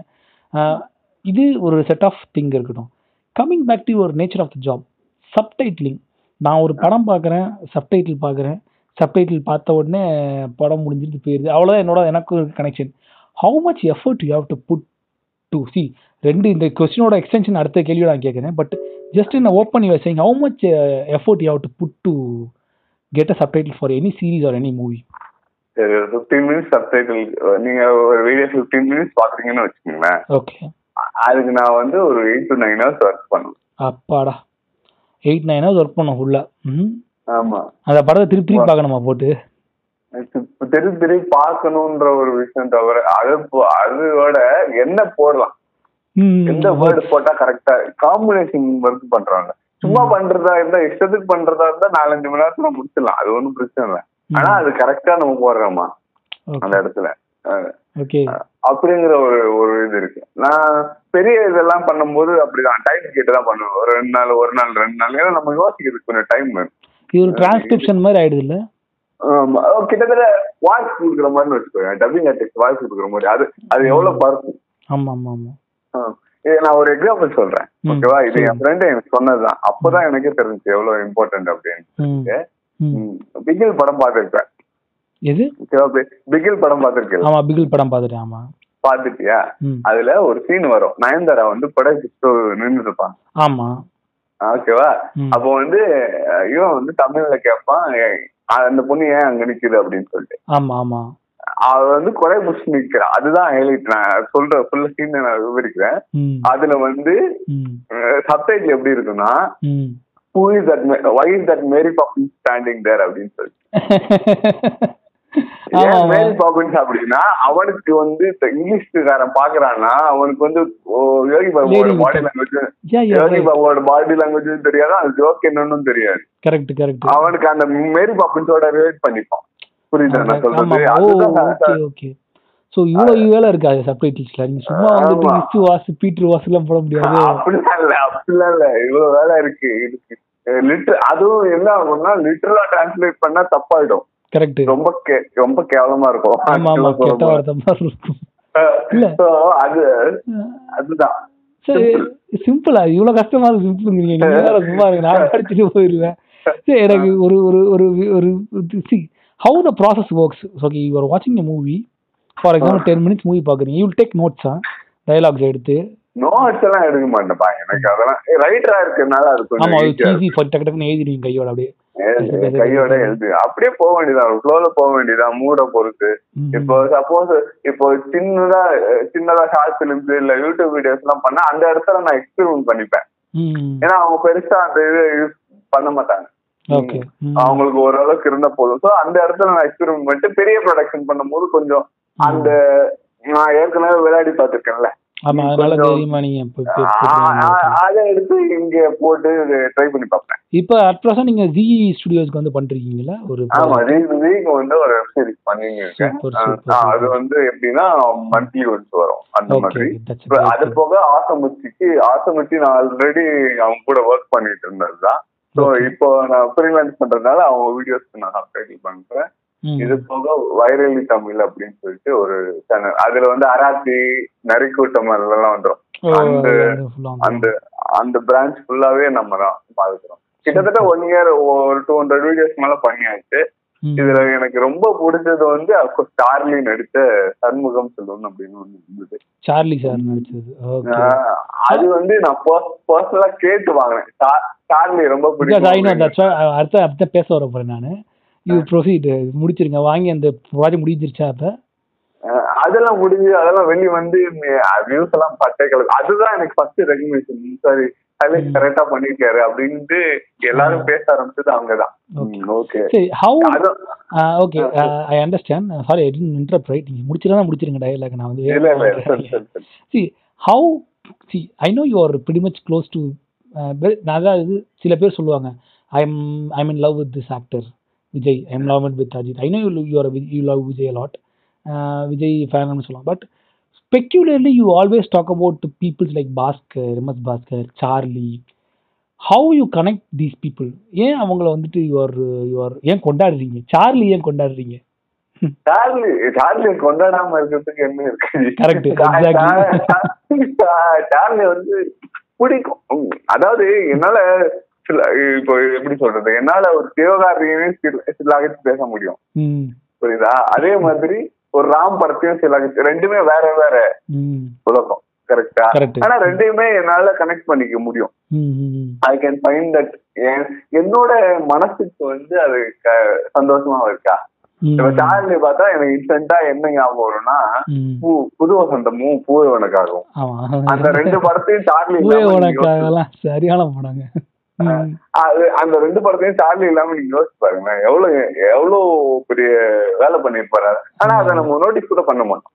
B: Uh, இது ஒரு செட் ஆஃப் திங் இருக்கட்டும். Coming back to your nature of the job subtitling நான் ஒரு படம் பார்க்குறேன் சப்டைட்டில் பார்க்குறேன் சப்டைட்டில் பார்த்த உடனே படம் முடிஞ்சிட்டு போயிடுது அவ்வளோதான் என்னோட எனக்கு connection how much effort you have to put to see ரெண்டு இந்த கொஸ்டினோட எக்ஸ்டென்ஷன் அடுத்த கேள்வியோட நான் கேட்குறேன் பட் ஜஸ்ட் இந்த open you saying how much effort you have to put to get a subtitle for any series or any movie
C: சரி ஒரு ஃபிஃப்டீன் மினிட்ஸ் சப்டைட்டில் நீங்க ஒரு வீடியோ ஃபிஃப்டீன் மினிட்ஸ் பாக்குறீங்கன்னு வச்சுக்கோங்களேன்.
B: ஓகே
C: அதுக்கு நான் வந்து ஒரு eight to nine hours work பண்ணுவேன்
B: அப்பாடா. எயிட் நைன் ஹவர்ஸ் ஒர்க் பண்ணோம் ஃபுல்லா ம்
C: ஆமா.
B: அந்த படத்தை திருப்பி திருப்பி பார்க்கணுமா போட்டு?
C: திருப்பி திருப்பி பார்க்கணுன்ற ஒரு விஷயம் தவிர அது அதோட என்ன போடலாம்? எந்த வேர்டு போட்டா கரெக்டா காம்பினேஷன் ஒர்க் பண்றாங்க. சும்மா பண்றதா இருந்தா இஷ்டத்துக்கு பண்றதா இருந்தா நாலஞ்சு மணி நேரத்துல முடிச்சிடலாம். அது ஒண்ணும் பிரச்சனை இல்லை. ஆனா அது கரெக்டா நம்ம போடுறோமா? அந்த இடத்துல. அப்படிங்கிற ஒரு ஒரு இது இருக்கு. நான் பெரிய இதெல்லாம் பண்ணும்போது அப்படிதான். டைம் கேட்டு தான் பண்ணுவேன். ஒரு ரெண்டு நாள் ஒரு நாள் ரெண்டு நாள். ஏன்னா நம்ம யோசிக்கிறதுக்கு கொஞ்சம் டைம் வேணும்.
B: இது ஒரு டிரான்ஸ்கிரிப்ஷன் மாதிரி ஆயிடுது இல்ல?
C: கிட்டத்தட்ட வாய்ஸ் கொடுக்குற மாதிரி வச்சுக்கோங்க டப்பிங் ஆர்டிஸ்ட் வாய்ஸ் கொடுக்குற மாதிரி. அது அது எவ்வளவு பருக்கும்
B: ஆமா ஆமா ஆமா.
C: நான் ஒரு எக்ஸாம்பிள் சொல்றேன். ஓகேவா? இது என் ஃப்ரெண்டு எனக்கு சொன்னதுதான். அப்பதான் எனக்கே தெரிஞ்சு எவ்வளவு இம்பார்ட்டன்ட் அப்படின்னு பிகில் படம் பார்த்துருப்பேன்.
B: எது?
C: பிகில் படம் பார்த்திருக்கேன்
B: ஆமா பிகில் படம் பார்த்துட்டேன் ஆமா.
C: பாத்துட்டியா அதுல ஒரு சீன் வரும். நயன்தாரா வந்து படம் நின்று இருப்பான்
B: ஆமா.
C: ஓகேவா. அப்போ வந்து இவன் வந்து தமிழ்ல கேட்பான் "ஏய், அந்த பொண்ணு ஏன் அங்க நிக்குது? அப்படின்னு சொல்லிட்டு.
B: ஆமா ஆமா.
C: அவ வந்து கொலை புடிச்சு நிக்கிறான் அதுதான் ஹைலைட் நான் சொல்ற ஃபுல்ல சீன் நான் விவரிக்கிறேன். அதுல வந்து சப்டைட்டில் எப்படி இருக்குன்னா is that Ma- why is that Mary Poppins standing there அப்படின்னு சொல்லிட்டு மேரி பாப்பின்ஸ் அப்படின்னா அவனுக்கு வந்து இங்கிலீஷ்காரன் பாக்குறான்னா அவனுக்கு வந்து யோகி பாபுவோட பாடி லாங்குவேஜ் யோகி பாபுவோட பாடி லாங்குவேஜும் தெரியாது அந்த ஜோக் என்னன்னு தெரியாது.
B: கரெக்ட் கரெக்ட்
C: அவனுக்கு அந்த மேரி பாப்பின்ஸோட ரிலேட் பண்ணிப்பான். புரியுதா நான் சொல்றது
B: சோ இவ்வளவு வேலை இருக்காது சப்டைட்டில்ஸ்ல நீங்க சும்மா வந்துட்டு. இஸ்டு வாசு பீட்டர் எல்லாம் போட முடியாது
C: அப்படிலாம் இல்ல அப்படிலாம் இல்ல இவ்வளவு வேலை இருக்கு இருக்கு லிட்டர் அதுவும் என்ன ஆகும்னா லிட்டரலா டிரான்ஸ்லேட் பண்ணா தப்பாயிடும்
B: கரெக்ட்
C: ரொம்ப ரொம்ப கேவலமா இருக்கும்
B: ஆமா ஆமா
C: actually
B: கெட்ட
C: சொல்ல
B: வார்த்தை மாதிரி இருக்கும்
C: அது அதுதான்
B: சரி சிம்பிளா இவ்வளவு கஷ்டமா இருக்கு சிம்பிளுங்கிறீங்க நீங்க சும்மா இருக்கு நான் படிச்சுட்டு போயிருவேன் சரி எனக்கு ஒரு ஒரு ஒரு ஒரு see how the process works okay you are வாட்சிங் a movie for example ten minutes movie பாக்குறீங்க யூ டேக் நோட்ஸா டயலாக்ஸ் எடுத்து.
C: நோட்ஸ் எல்லாம் எடுக்க மாட்டேன்ப்பா எனக்கு அதெல்லாம் ரைட்டரா இருக்கறனால அது
B: ஆமா
C: கொஞ்சம்
B: அது
C: easy ஆ
B: ஈஸி டக்கு டக்குன்னு எழுதிடுவீங்க கையோட அப்படியே.
C: கையோட எழுது அப்படியே போக வேண்டியதான் ஃப்ளோல போக வேண்டியதான் மூட பொறுத்து. இப்போ சப்போஸ் இப்போ சின்னதா சின்னதா ஷார்ட் பிலிம்ஸ் இல்ல யூடியூப் வீடியோஸ் எல்லாம் பண்ணா அந்த இடத்துல நான் எக்ஸ்பெரிமெண்ட் பண்ணிப்பேன். ஏன்னா அவங்க பெருசா அந்த இது யூஸ் பண்ண மாட்டாங்க. அவங்களுக்கு ஓரளவுக்கு இருந்தா போதும். சோ அந்த இடத்துல நான் எக்ஸ்பெரிமெண்ட் பண்ணிட்டு பெரிய ப்ரொடக்ஷன் பண்ணும்போது கொஞ்சம் அந்த நான் ஏற்கனவே விளையாடி பார்த்திருக்கேன்ல. அதை எடுத்து இங்க போட்டு ட்ரை பண்ணி பார்ப்பேன்.
B: இப்ப அட் ப்ரெசன்ட் நீங்க ஜி ஸ்டுடியோஸ்க்கு வந்து பண்றீங்களா ஒரு
C: ஆமா ரீக் வீக் வந்து ஒரு வெப் சீரிஸ். அது வந்து எப்படின்னா மந்த்லி ஒன்ஸ் வரும். அந்த மாதிரி. அது போக ஆசமுச்சிக்கு ஆசமுச்சி நான் ஆல்ரெடி அவங்க கூட ஒர்க் பண்ணிட்டு இருந்ததுதான். So
B: Okay.
C: இப்போ நான் ஃப்ரீலான்ஸ் பண்றதுனால அவங்க வீடியோஸ்க்கு நான் சப்டைட்டில் பண்றேன். இது போக வைரலி தமிழ் அப்படின்னு சொல்லிட்டு ஒரு சேனல் அதுல வந்து அராத்தி நரிக்கூட்டம் அதெல்லாம் வந்துரும். அந்த அந்த அந்த பிரான்ச் ஃபுல்லாவே நம்ம தான் பாத்துக்கிறோம். கிட்டத்தட்ட ஒன் இயர் ஒரு டூ ஹண்ட்ரட் வீடியோஸ் மேல பண்ணியாச்சு. இதுல எனக்கு ரொம்ப பிடிச்சது வந்து அப்கோர்ஸ் சார்லி நடித்த சண்முகம் செல்வன் அப்படின்னு ஒண்ணு இருந்தது.
B: சார்லி சார் நடிச்சது.
C: அது வந்து நான் பர்சனலா கேட்டு வாங்கினேன். சார்லி ரொம்ப பிடிக்கும்
B: அடுத்த அடுத்த பேச வர போறேன் நானு. யூ ப்ரொசீட் முடிச்சிருங்க. வாங்கி அந்த ப்ராஜெக்ட் முடிஞ்சிருச்சா அப்ப?
C: அதெல்லாம் முடிஞ்சு அதெல்லாம் வெளிய வந்து வியூஸ் எல்லாம் பட்டை கலக்கு அதுதான் எனக்கு ஃபர்ஸ்ட் ரெகக்னேஷன் சாரி ஹைலைட் கரெக்டா பண்ணிருக்காரு அப்படின்ட்டு எல்லாரும் பேச ஆரம்பிச்சது அவங்கதான். ஓகே.
B: சரி how okay. I understand sorry I didn't interrupt right நீங்க முடிச்சிருந்தா முடிச்சிருங்க டயலாக் நான் வந்து see how see I know you are pretty much close to அதாவது சில பேர் சொல்லுவாங்க I am I mean love with this actor Vijay I am love with Ajith I know you you are you love Vijay lot Vijay fan சொல்லலாம் but specifically you always talk about peoples like Bhaskar MS Bhaskar Charlie how you connect these people ஏன் அவங்கள வந்துட்டு you are you R ஏன் கொண்டாடுறீங்க? Charlie ஏன் கொண்டாடுறீங்க?
C: Charlie Charlie கொண்டாடாம இருக்கிறதுக்கு என்ன இருக்கு. சா- சார்லி வந்து பிடிக்கும். அதாவது என்னால சில இப்போ எப்படி சொல்றது? என்னால ஒரு சிவகார்த்திகனையும் சில- சிலாகிச்சு பேச முடியும். புரியுதா? அதே மாதிரி ஒரு ராம் படத்தையும் சிலாகிச்சு ரெண்டுமே வேற வேற உலகம். கரெக்டா. ஆனா ரெண்டையுமே என்னால கனெக்ட் பண்ணிக்க முடியும். ஐ கேன் ஃபைண்ட் தட் என்னோட மனசுக்கு வந்து அது சந்தோஷமா இருக்கா? இப்ப சார்லி பார்த்தா எனக்கு இன்ஸ்டன்டா என்ன ஞாபகம் வரும்னா பூ புது வசந்தமும் பூவே உனக்காகும். அந்த ரெண்டு படத்தையும் சார்லி
B: சரியான படங்க.
C: அது அந்த ரெண்டு படத்தையும் சார்லி இல்லாம நீங்க யோசிச்சு பாருங்க எவ்வளவு எவ்வளவு பெரிய வேலை பண்ணிருப்பாரு ஆனா அதை நம்ம நோட்டீஸ் கூட பண்ண மாட்டோம்.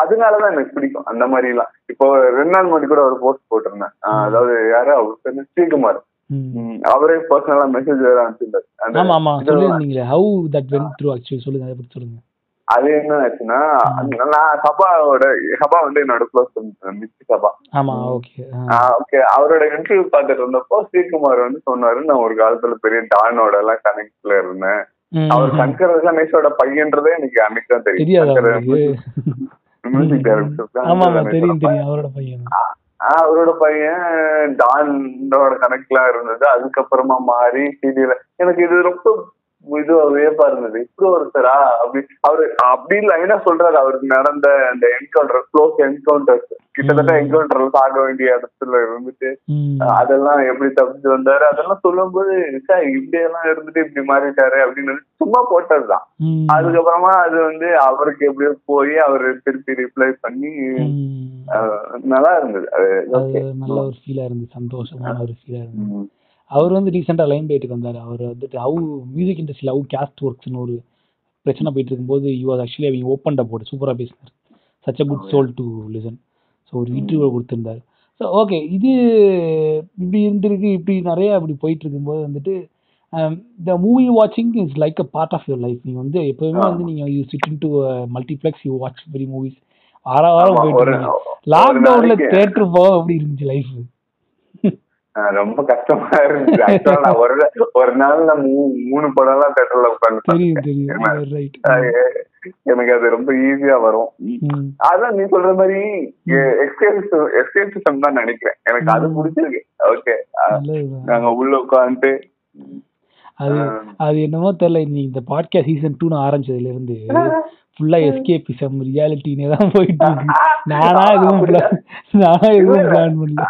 C: அதனாலதான் எனக்கு பிடிக்கும். அந்த மாதிரி எல்லாம் இப்போ ரெண்டு நாள் முன்னாடி கூட ஒரு போஸ்ட் போட்டிருந்தேன். அதாவது யாரு? அவர் பேரு? ஸ்ரீகுமார். அவரே பர்சனலா மெசேஜ் வேற அனுப்பிச்சிருந்தாரு.
B: ஆமா ஆமா. சொல்லியிருந்தீங்களே. How that went through actually சொல்லுங்க அதை பத்தி சொல்லுங்க.
C: அது என்ன ஆச்சுன்னா நான் சபாவோட சபா வந்து என்னோட க்ளோஸ் மிஸ்டி சபா.
B: ஆமா ஓகே
C: ஓகே அவரோட இன்டர்வியூ பார்த்துட்டு இருந்தப்போ ஸ்ரீகுமார் வந்து சொன்னாரு நான் ஒரு காலத்துல பெரிய டானோட எல்லாம் கனெக்ட்ல இருந்தேன். அவர் சங்கர் கணேஷோட பையன்றதே எனக்கு அன்னைக்கு தான் தெரியும். மியூசிக் டைரக்டர்
B: ஆமா ஆமா தெரியும் தெரியும். அவரோட பையன்.
C: அவரோட பையன் டானோட கனெக்ட்லாம் இருந்தது. அதுக்கப்புறமா மாறி சிடில எனக்கு இது ரொம்ப இது வியப்பா இருந்தது இப்படி ஒருத்தரா அப்படி அவரு அப்படி லைனா சொல்றாரு அவருக்கு நடந்த அந்த என்கவுண்டர் க்ளோஸ் என்கவுண்டர்ஸ் கிட்டத்தட்ட. என்கவுண்டர் ஆக வேண்டிய இடத்துல இருந்துட்டு. அதெல்லாம் எப்படி தப்பிச்சு வந்தாரு அதெல்லாம் சொல்லும்போது சார் இப்படி எல்லாம் இருந்துட்டு இப்படி மாறிட்டாரு அப்படின்னு சும்மா போட்டதுதான். அதுக்கப்புறமா அது வந்து அவருக்கு எப்படியோ போய் அவரு திருப்பி ரிப்ளை பண்ணி நல்லா இருந்தது.
B: நல்ல ஒரு ஃபீலா இருந்துச்சு சந்தோஷமான ஒரு ஃபீலா இருந்தது. அவர் வந்து ரீசெண்டா லைம் பைட்டுக்கு வந்தாரு. அவர் வந்துட்டு ஹவு மியூசிக் இண்டஸ்ட்ரியில் ஹவு கேஸ்ட் ஒர்க்ஸ்னு ஒரு பிரச்சனை போயிட்டு இருக்கும்போது யூ வாஸ் ஆக்சுவலி அவங்க ஓப்பன் போட்டு சூப்பரா பேசினார் such a good soul to listen so ஒரு இன்டர்வியூ கொடுத்துருந்தாரு. ஸோ ஓகே இது இப்படி இருந்திருக்கு இப்படி நிறைய இப்படி போயிட்டு இருக்கும்போது வந்துட்டு த மூவி வாட்சிங் is like a part of your life நீங்கள் வந்து எப்பவுமே வந்து நீங்கள் you sit in to multiplex you watch very movies வாரம் வாரம் போயிட்டு இருக்கீங்க லாக்டவுன்ல தேட்டர் போக அப்படி இருந்துச்சு லைஃப்
C: ரொம்ப கஷ்டமா இருந்துச்சு. ஆக்சுவலா நான் ஒரு ஒரு நாள்ல மூ- மூணு படம் எல்லாம் தேட்டர்ல உட்காந்து எனக்கு அது ரொம்ப ஈஸியா வரும். அதான் நீ சொல்ற மாதிரி எஸ்கேபிசம் தான் நினைக்கிறேன். எனக்கு அது. பிடிச்சிருக்கு. ஓகே நாங்க உள்ள உட்காந்துட்டு
B: அது அது என்னமோ தெரியல. நீ இந்த பாட்காஸ்ட் சீசன் டூ ஆரம்பிச்சதுல இருந்து ஃபுல்லா எஸ்கேபிசம் ரியாலிட்டினே தான் போயிட்டு இருக்கு. நானா எதுவும் நானா எதுவும் பிளான் பண்ணல.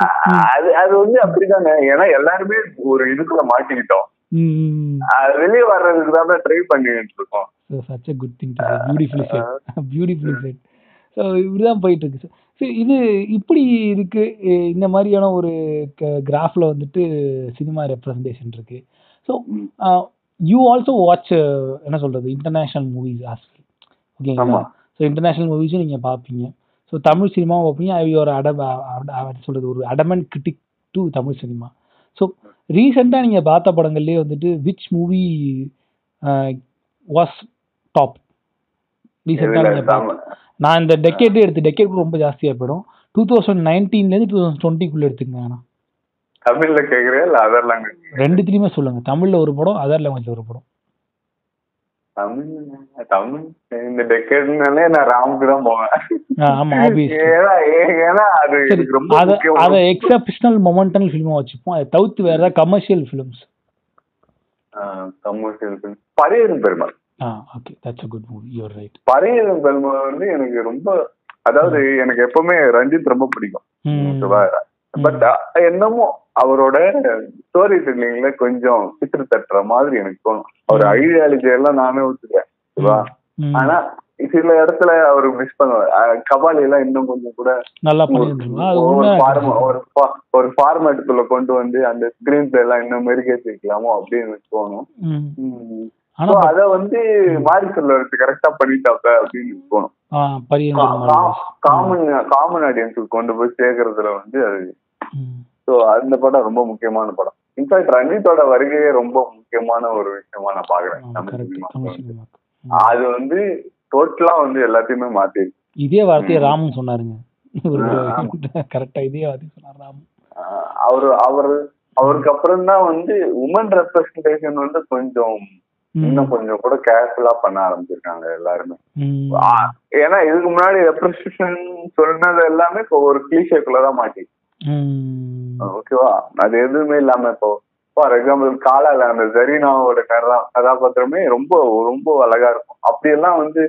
C: அது அது வந்து அப்படிதானே ஏன்னா எல்லாருமே ஒரு இதுக்குள்ள மாட்டிக்கிட்டோம். வெளியே வர்றதுக்கு தான் ட்ரை பண்ணிட்டு இருக்கோம்.
B: Such a good thing beautifully set beautifully set so இப்படிதான் போயிட்டு இருக்கு ஸோ இது இப்படி இருக்கு. இந்த மாதிரியான ஒரு கிராஃப்ல வந்துட்டு சினிமா ரெப்ரசன்டேஷன் இருக்கு. ஸோ யூ ஆல்சோ வாட்ச் என்ன சொல்றது இன்டர்நேஷனல் மூவிஸ் ஆஸ் ஓகேங்களா. ஸோ இன்டர்நேஷனல் மூவிஸும் நீங்க பார்ப்பீங்க ஸோ தமிழ் சினிமாவும் பார்ப்பீங்க அது ஒரு அட சொல்றது? ஒரு adamant critic to Tamil cinema so ரீசெண்டாக நீங்க பார்த்த படங்கள்லேயே வந்துட்டு விச் மூவி வாஸ் டாப் ரீசெண்டாக
C: இதுல
B: நீங்க பார்த்த
C: தமிழ்
B: நான் இந்த டெக்கேட் எடுத்து டெக்கேட் ரொம்ப ஜாஸ்தியாக போயிடும். டூ தௌசண்ட் நைன்டீன்லேருந்து டூ தௌசண்ட் டுவெண்ட்டிக்குள்ளே எடுத்துக்கங்க ஆனால்
C: தமிழ்ல இல்ல அதர் லாங்குவேஜ்
B: ரெண்டுத்துலையுமே சொல்லுங்க. தமிழில் ஒரு படம் அதர் லாங்குவேஜில் ஒரு படம்.
C: தமிழ் தமிழ் இந்த டெக்கேட்னாலே நான் ராமுக்கு தான் போவேன்.
B: ஆமா
C: ஏன்னா அது
B: அதை எக்ஸப்ஷனல் மொமெண்டல் ஃபிலிமாக வச்சுப்போம். அதை தவிர்த்து வேற ஏதாவது commercial films
C: commercial Pariyerum Perumal.
B: Ah okay that's a good movie you're right
C: Pariyerum Perumal வந்து எனக்கு ரொம்ப அதாவது எனக்கு எப்பவுமே ரஞ்சித் ரொம்ப பிடிக்கும். பட் என்னமோ அவரோட ஸ்டோரி டெல்லிங்ல கொஞ்சம் பித்திரு தட்டுற மாதிரி எனக்கு தோணும். அவர் ஐடியாலஜி எல்லாம் நானே ஒத்துக்கிறேன் ஓகேவா ஆனா சில இடத்துல அவர் மிஸ் பண்ணுவார். கபாலி எல்லாம் இன்னும் கொஞ்சம் கூட ஒரு ஃபார்ம் ஒரு ஒரு ஃபார்மேட்டுக்குள்ள கொண்டு வந்து அந்த ஸ்கிரீன் பிளே எல்லாம் இன்னும் மெருகேற்றி வைக்கலாமோ அப்படின்னு எனக்கு தோணும். அத வந்து மாரி செல்வருக்கு கரெக்டா பண்ணிட்டாப்ப அப்படின்னு தோணும். காமன் காமன் ஆடியன்ஸுக்கு கொண்டு போய் சேர்க்கறதுல வந்து அது. ஸோ அந்த படம் ரொம்ப முக்கியமான படம். இன்ஃபேக்ட் ரஞ்சித்தோட வருகையே ரொம்ப முக்கியமான ஒரு விஷயமா நான் பாக்குறேன் தமிழ். அது வந்து டோட்டலா வந்து எல்லாத்தையுமே மாத்திருக்கு
B: இதே வார்த்தையை
C: ம்.
B: ராமும் சொன்னாருங்க. கரெக்டா இதே வார்த்தை சொன்னார்
C: அவரு அவர் அவருக்கு அப்புறம் தான் வந்து உமன் ரெப்ரஸன்டேஷன் வந்து கொஞ்சம். இன்னும் கொஞ்சம் கூட கேர்ஃபுல்லா பண்ண ஆரம்பிச்சிருக்காங்க எல்லாருமே. ஏன்னா இதுக்கு முன்னாடி ரெப்ரஸன்டேஷன் சொன்னது எல்லாமே ஒரு கிளீஷேக்குள்ளதான் மாட்டி. ஓகேவா அது எதுவுமே இல்லாம இப்போ ஃபார் எக்ஸாம்பிள் காலால அந்த ஜரீனாவோட கதா கதாபாத்திரமே ரொம்ப ரொம்ப அழகா இருக்கும். அப்படியெல்லாம் வந்து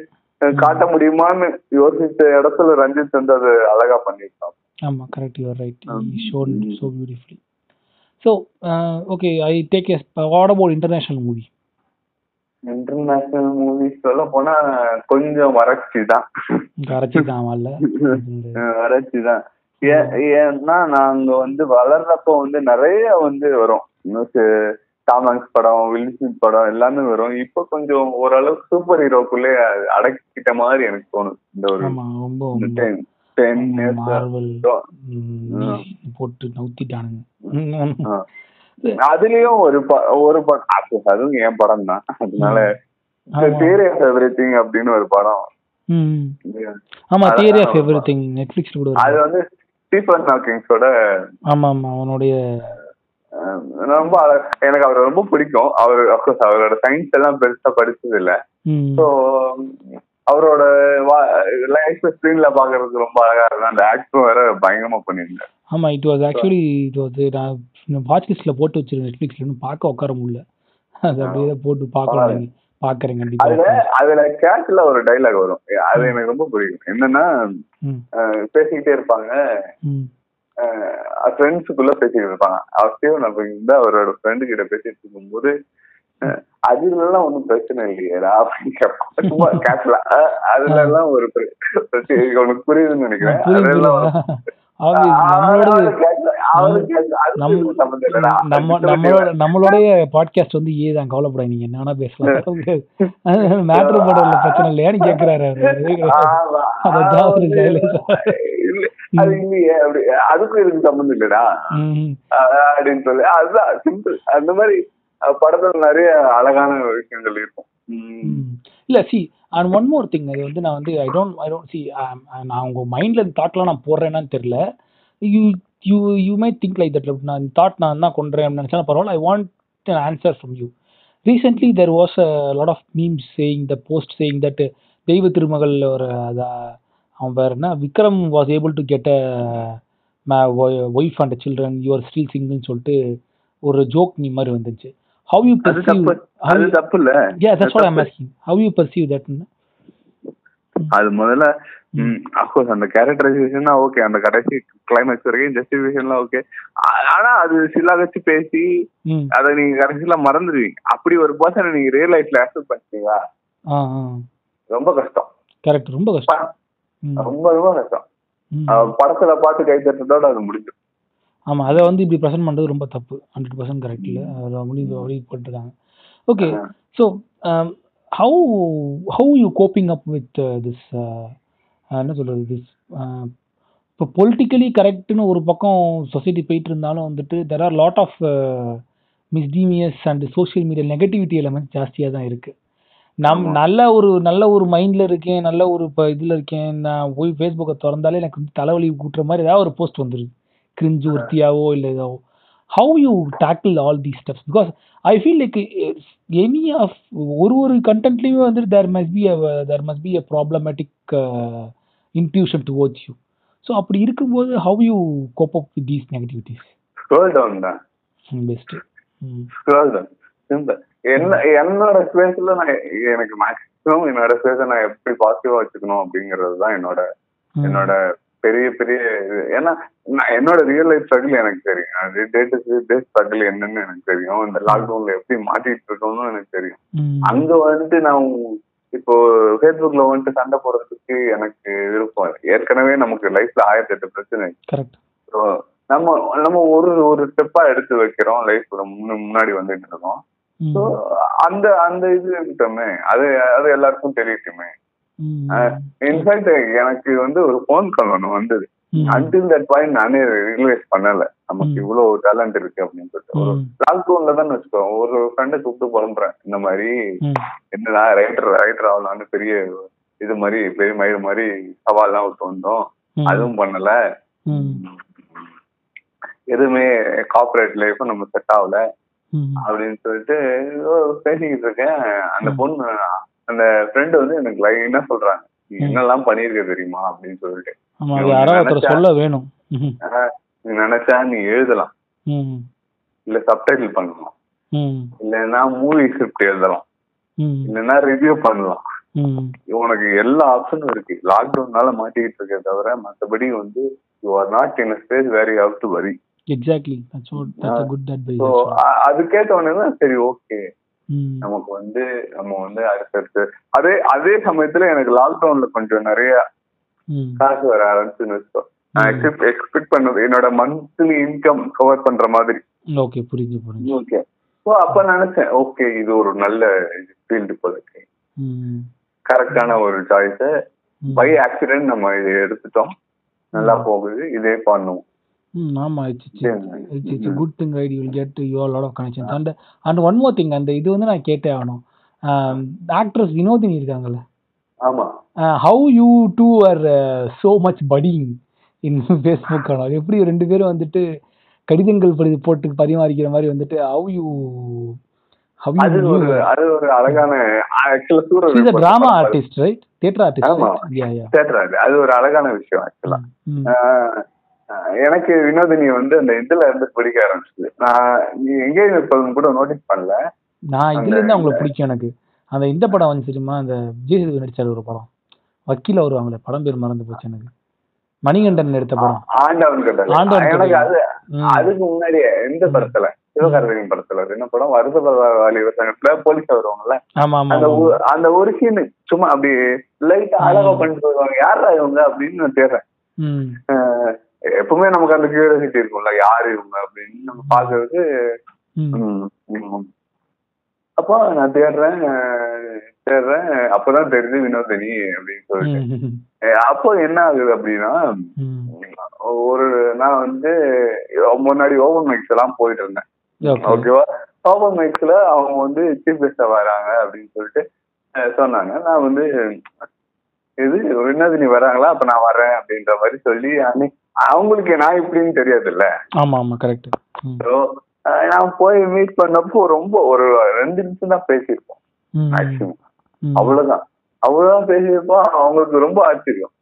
C: காட்ட முடியுமான்னு யோசிச்ச இடத்துல ரஞ்சித் வந்து அது அழகா பண்ணிருக்கான்
B: ஆமா correct you're right shown. So beautifully so okay I take yes what about international movie
C: international movies சொல்ல போனா கொஞ்சம் வறட்சி தான்.
B: கரைச்சி தான் வரல
C: வறட்சி தான். ஏன்னா நாங்க வந்து வளர்றப்போ வந்து நிறைய வந்து வரும். டாமாங்ஸ் படம் வில்லிஸ்மித் படம் எல்லாமே வரும். இப்போ கொஞ்சம் ஓரளவுக்கு சூப்பர் ஹீரோக்குள்ளே அடக்கிட்ட மாதிரி எனக்கு தோணும் இந்த ஒரு
B: ரொம்ப
C: டென்.
B: போட்டு நவுத்திட்டானுங்க.
C: அதுலயும் ஒரு ஒரு படம் அது- அதுவும் என் படம் தான். அதனால. தியரி ஆஃப் எவ்ரி திங் அப்படின்னு ஒரு படம்.
B: ஆமா தியரி ஆஃப்
C: ரொம்ப-
B: எவ்ரி திங் நெட்ஃபிளிக்ஸ்ல கூட
C: அது. வந்து ஸ்டீஃபன் ஹாக்கிங்ஸோட
B: ஆமா ஆமா அவனுடைய
C: ரொம்ப எனக்கு அவரை ரொம்ப பிடிக்கும். அவர் அப்கோர்ஸ் அவரோட சயின்ஸ் எல்லாம் பெருசா படிச்சது இல்ல. ஸோ அவரோட லைஃப் ஸ்கிரீன்ல பாக்குறதுக்கு ரொம்ப அழகா இருக்கும். அந்த ஆக்டரும் வேற பயங்கரமா பண்ணியிருந்தாரு.
B: ஆமா it was actually it was நான் வாட்ச் லிஸ்ட்ல போட்டு வச்சிருக்கேன் நெட்ஃபிளிக்ஸ்ல இன்னும் பார்க்க உட்கார முடியல. அது அப்படியே போட்டு பார்க்கலாம் பாக்குறேன் கண்டிப்பா.
C: அதுல அதுல கேட்ச்ல ஒரு டைலாக் வரும். அது எனக்கு ரொம்ப பிடிக்கும். என்னன்னா பேசிக்கிட்டே இருப்பாங்க. ஃப்ரெண்ட்ஸுக்குள்ள பேசிட்டு இருப்பாங்க. அவர் ஸ்டீவன் அப்படிங்க அவரோட ஃப்ரெண்டு கிட்ட பேசிட்டு இருக்கும்போது அதுல எல்லாம் ஒண்ணும் பிரச்சனை இல்லையேடா அப்படின்னு சும்மா கேட்கல அதுல எல்லாம் ஒரு பிர- பிரச்சனை. உனக்கு புரியுதுன்னு நினைக்கிறேன். அதெல்லாம்
B: நம்மளுடைய பாட்காஸ்ட் வந்து ஏ தான் கவலைப்படாதீங்க. நீங்க என்ன வேணா பேசலாம் மேட்ரு போடல பிரச்சனை இல்லையான்னு கேக்குறாரு
C: அதுக்கும் இதுக்கு சம்மந்தம் இல்லடா. அப்படின்னு சொல்லி அதுதான் சிம்பிள் அந்த மாதிரி படத்துல நிறைய அழகான விஷயங்கள் இருக்கும்.
B: இல்ல see and one more thing அது வந்து நான் வந்து I don't I don't see நான் உங்க மைண்ட்ல இந்த தாட்லாம் நான் போடுறேன்னான்னு தெரியல. You you you my think like that நான் இந்த தாட் நான் தான் கொண்டுறேன் நினச்சாலும் பரவாயில்ல I want answer from you recently there was a lot of memes saying the post saying that Deiva Thirumagal ஒரு அதை அவன் வேற என்ன Vikram was able to get a wife and children you're still சிங்கிள்னு சொல்லிட்டு ஒரு ஜோக் மீ மாதிரி வந்துச்சு. How you
C: தப்பு. அது தப்பு இல்ல
B: Yeah, that's what I'm
C: தப்பு.
B: asking. How you perceive that? no?
C: அது முதல்ல அஃப்கோர்ஸ் அந்த கேரக்டரைசேஷன் ஓகே அந்த கடைசி கிளைமேக்ஸ் வரைக்கும் ஜஸ்டிபிகேஷன்லாம் ஓகே ஆனா அது சில வச்சு பேசி அதை நீங்க கடைசியில மறந்துடுவீங்க. அப்படி ஒரு பர்சனை நீங்க ரியல் லைஃப்ல அக்செப்ட்
B: ஆ
C: ரொம்ப கஷ்டம்.
B: கரெக்ட் ரொம்ப கஷ்டம்.
C: ரொம்ப ரொம்ப கஷ்டம். படத்துல பார்த்து கை தட்டுறதோட அது முடிஞ்சு
B: ஆமா அதை வந்து இப்படி ப்ரெசென்ட் பண்றது ரொம்ப தப்பு. ஹண்ட்ரட் பர்சன்ட் கரெக்ட் இல்லை. அதை முடிவு அப்படி போட்டுருக்காங்க okay so how how you coping up with this என்ன சொல்றது திஸ் இப்போ பொலிட்டிக்கலி கரெக்ட்னு ஒரு பக்கம் சொசைட்டி போயிட்டு இருந்தாலும் வந்துட்டு there are lot of மிஸ்டீமியஸ் and social media negativity element ஜாஸ்தியாக தான் இருக்கு. நம். நல்ல ஒரு நல்ல ஒரு மைண்ட்ல இருக்கேன் நல்ல ஒரு இப்போ இதில் இருக்கேன் நான் போய் ஃபேஸ்புக்கை திறந்தாலே எனக்கு வந்து தலைவலி கூட்டுற மாதிரி ஏதாவது ஒரு போஸ்ட் வந்துருது. கிரிஞ்சு ஒருத்தியாவோ இல்லை ஏதாவோ how you tackle all the steps because I feel like any of ஒரு ஒரு கண்டென்ட்லேயுமே வந்துட்டு there must be there must be a problematic intuition towards you so அப்படி இருக்கும்போது how you cope up with these negativities
C: scroll down தான்.
B: Best hmm
C: scroll down simple என்ன என்னோட ஸ்பேஸ்ல நான் எனக்கு மேக்ஸிமம் என்னோட ஸ்பேஸை நான் எப்படி பாசிட்டிவா வச்சுக்கணும் அப்படிங்கிறது தான் என்னோட என்னோட பெரிய பெரிய ஏன்னா நான் என்னோட ரியல் லைஃப் ஸ்ட்ரகிள் எனக்கு தெரியும். டே டு டே ஸ்ட்ரகிள் என்னன்னு எனக்கு தெரியும். இந்த லாக்டவுன்ல எப்படி மாட்டிட்டு இருக்கோம்னு எனக்கு தெரியும். அங்க வந்துட்டு நான் இப்போ ஃபேஸ்புக்ல வந்துட்டு சண்டை போடுறதுக்கு எனக்கு விருப்பம். ஏற்கனவே நமக்கு லைஃப்ல ஆயிரத்தி எட்டு பிரச்சனை. நம்ம நம்ம ஒரு ஒரு ஸ்டெப்பா எடுத்து வைக்கிறோம் லைஃப்ல முன்னாடி வந்துட்டு இருக்கோம். அந்த அந்த இது இருக்கட்டுமே. அது அது எல்லாருக்கும் தெரியட்டுமே இன்ஃபேக்ட் எனக்கு வந்து ஒரு ஃபோன் கால் ஒன்று வந்தது. அன்டில் தட் பாயிண்ட் நானே ரியலைஸ் பண்ணல. நமக்கு. இவ்வளவு டேலண்ட் இருக்கு அப்படின்னு சொல்லிட்டு. ஒரு லாக்டவுன்ல தான் வச்சுக்கோ ஒரு ஃப்ரெண்டை கூப்பிட்டு புலம்புறேன். இந்த மாதிரி என்னடா ரைட்டர் ரைட்டர் ஆகலாம்னு பெரிய இது மாதிரி பெரிய மயிறு மாதிரி சவால்லாம் விட்டு வந்தோம். அதுவும் பண்ணல. எதுவுமே கார்பரேட் லைஃப்பும் நம்ம செட் ஆகல. அப்படின்னு சொல்லிட்டு பேசிக்கிட்டு இருக்கேன். அந்த. பொண்ணு அந்த ஃப்ரெண்டு வந்து எனக்கு லைனா சொல்றாங்க? நீ. என்னெல்லாம் பண்ணிருக்க தெரியுமா? அப்படின்னு சொல்லிட்டு.
B: சொல்ல வேணும்.
C: நினைச்சா நீ எழுதலாம். இல்ல சப்டைட்டில் பண்ணலாம். இல்லைன்னா மூவி ஸ்கிரிப்ட் எழுதலாம். இல்லைன்னா ரிவ்யூ பண்ணலாம். உனக்கு எல்லா ஆப்ஷனும் இருக்கு. லாக்டவுன்னால மாட்டிக்கிட்டு இருக்கே தவிர மத்தபடி வந்து you are not in space where you have to worry
B: exactly that's what that's a good advice
C: so அது கேட்ட உடனே சரி ஓகே நமக்கு வந்து நம்ம வந்து அடுத்தடுத்து அதே அதே சமயத்துல எனக்கு லாக்டவுன்ல கொஞ்சம் நிறைய காசு வர ஆரம்பிச்சுன்னு வச்சுக்கோ. நான் எக்ஸ்பெக்ட் எக்ஸ்பெக்ட் பண்ணது என்னோட மந்த்லி இன்கம் கவர் பண்ற மாதிரி.
B: ஓகே புரிஞ்சு புரிஞ்சு.
C: ஓகே ஸோ அப்ப நினைச்சேன் ஓகே இது ஒரு நல்ல ஃபீல்டு போல இருக்கு. கரெக்டான ஒரு சாய்ஸ். பை ஆக்சிடென்ட் நம்ம இதை எடுத்துட்டோம். நல்லா போகுது இதே பண்ணுவோம்.
B: ம் ஆமா it's it's. It's it's good thing right you will get your lot of connections and and one more thing அந்த இது வந்து நான் கேட்டே ஆகணும். ஆக்ட்ரஸ் வினோதினி இருக்காங்கல்ல?
C: ஆமா.
B: How you do are so much budding in Facebook ஆனால் எப்படி ரெண்டு பேரும் வந்துட்டு கடிதங்கள் படி போட்டு பரிமாறிக்கிற மாதிரி வந்துட்டு ஹவ் யூ ஹவ்
C: அது ஒரு
B: யூ
C: அது ஒரு அழகான ஆக்சுவலா சூரர்
B: is a drama artist right theatre
C: ஆமா.
B: ஆர்டிஸ்ட் யா யா
C: தேட்டர் அது அது ஒரு அழகான விஷயம் ஆக்சுவலா
B: ம்
C: எனக்கு வினோதினி வந்து அந்த இதுல இருந்து பிடிக்க ஆரம்பிச்சது. நான் எங்கேயும் இப்ப கூட நோட்டீஸ் பண்ணல.
B: நான் இதுல இருந்து அவங்களை பிடிக்கும் எனக்கு. அந்த இந்த படம் வந்து தெரியுமா? அந்த விஜய் நடிச்சாரு ஒரு படம். வக்கீல வருவாங்களே படம் பேர் மறந்து போச்சு எனக்கு. மணிகண்டன் எடுத்த படம்.
C: ஆண்டவன் கட்டளை
B: ஆண்டவன்
C: எனக்கு அது. அதுக்கு முன்னாடியே இந்த படத்துல? சிவகார்த்திகேயன் படத்துல. என்ன படம் வருத வாலிபர் சங்கத்துல போலீஸ் வருவாங்கல்ல? அந்த அந்த ஒரு சீன் சும்மா அப்படி லைட்டா அழகா. பண்ணிட்டு வருவாங்க. யாரா இவங்க? அப்படின்னு நான் தேடுறேன். எப்பவுமே நமக்கு அந்த கியூரியாசிட்டி இருக்கும்ல யாரு இவங்க அப்படின்னு நம்ம பாக்குறது. அப்போ நான் தேடுறேன் தேடுறேன் அப்பதான் தெரியுது வினோதினி அப்படின்னு சொல்லிட்டு. அப்போ என்ன ஆகுது அப்படின்னா ஒரு நான் வந்து முன்னாடி ஓபன் மைக்ஸ் எல்லாம் போயிட்டு இருந்தேன்.
B: ஓகே.
C: ஓகேவா? ஓபன் மைக்ஸ்ல அவங்க வந்து சீஃப் கெஸ்டா வராங்க அப்படின்னு சொல்லிட்டு சொன்னாங்க. நான் வந்து இது வினோதினி வராங்களா? அப்ப நான் வரேன் அப்படின்ற மாதிரி சொல்லி அன்னைக்கு அவங்களுக்கு நான் இப்படின்னு தெரியாதுல்ல.
B: ஆமா ஆமா கரெக்ட்
C: ஸோ நான் போய் மீட் பண்ணப்போ ரொம்ப ஒரு ரெண்டு நிமிஷம் தான் பேசியிருப்போம். மேக்சிமம் அவ்வளவுதான். அவ்வளவுதான் பேசியிருப்போம். அவங்களுக்கு ரொம்ப ஆச்சரியம்.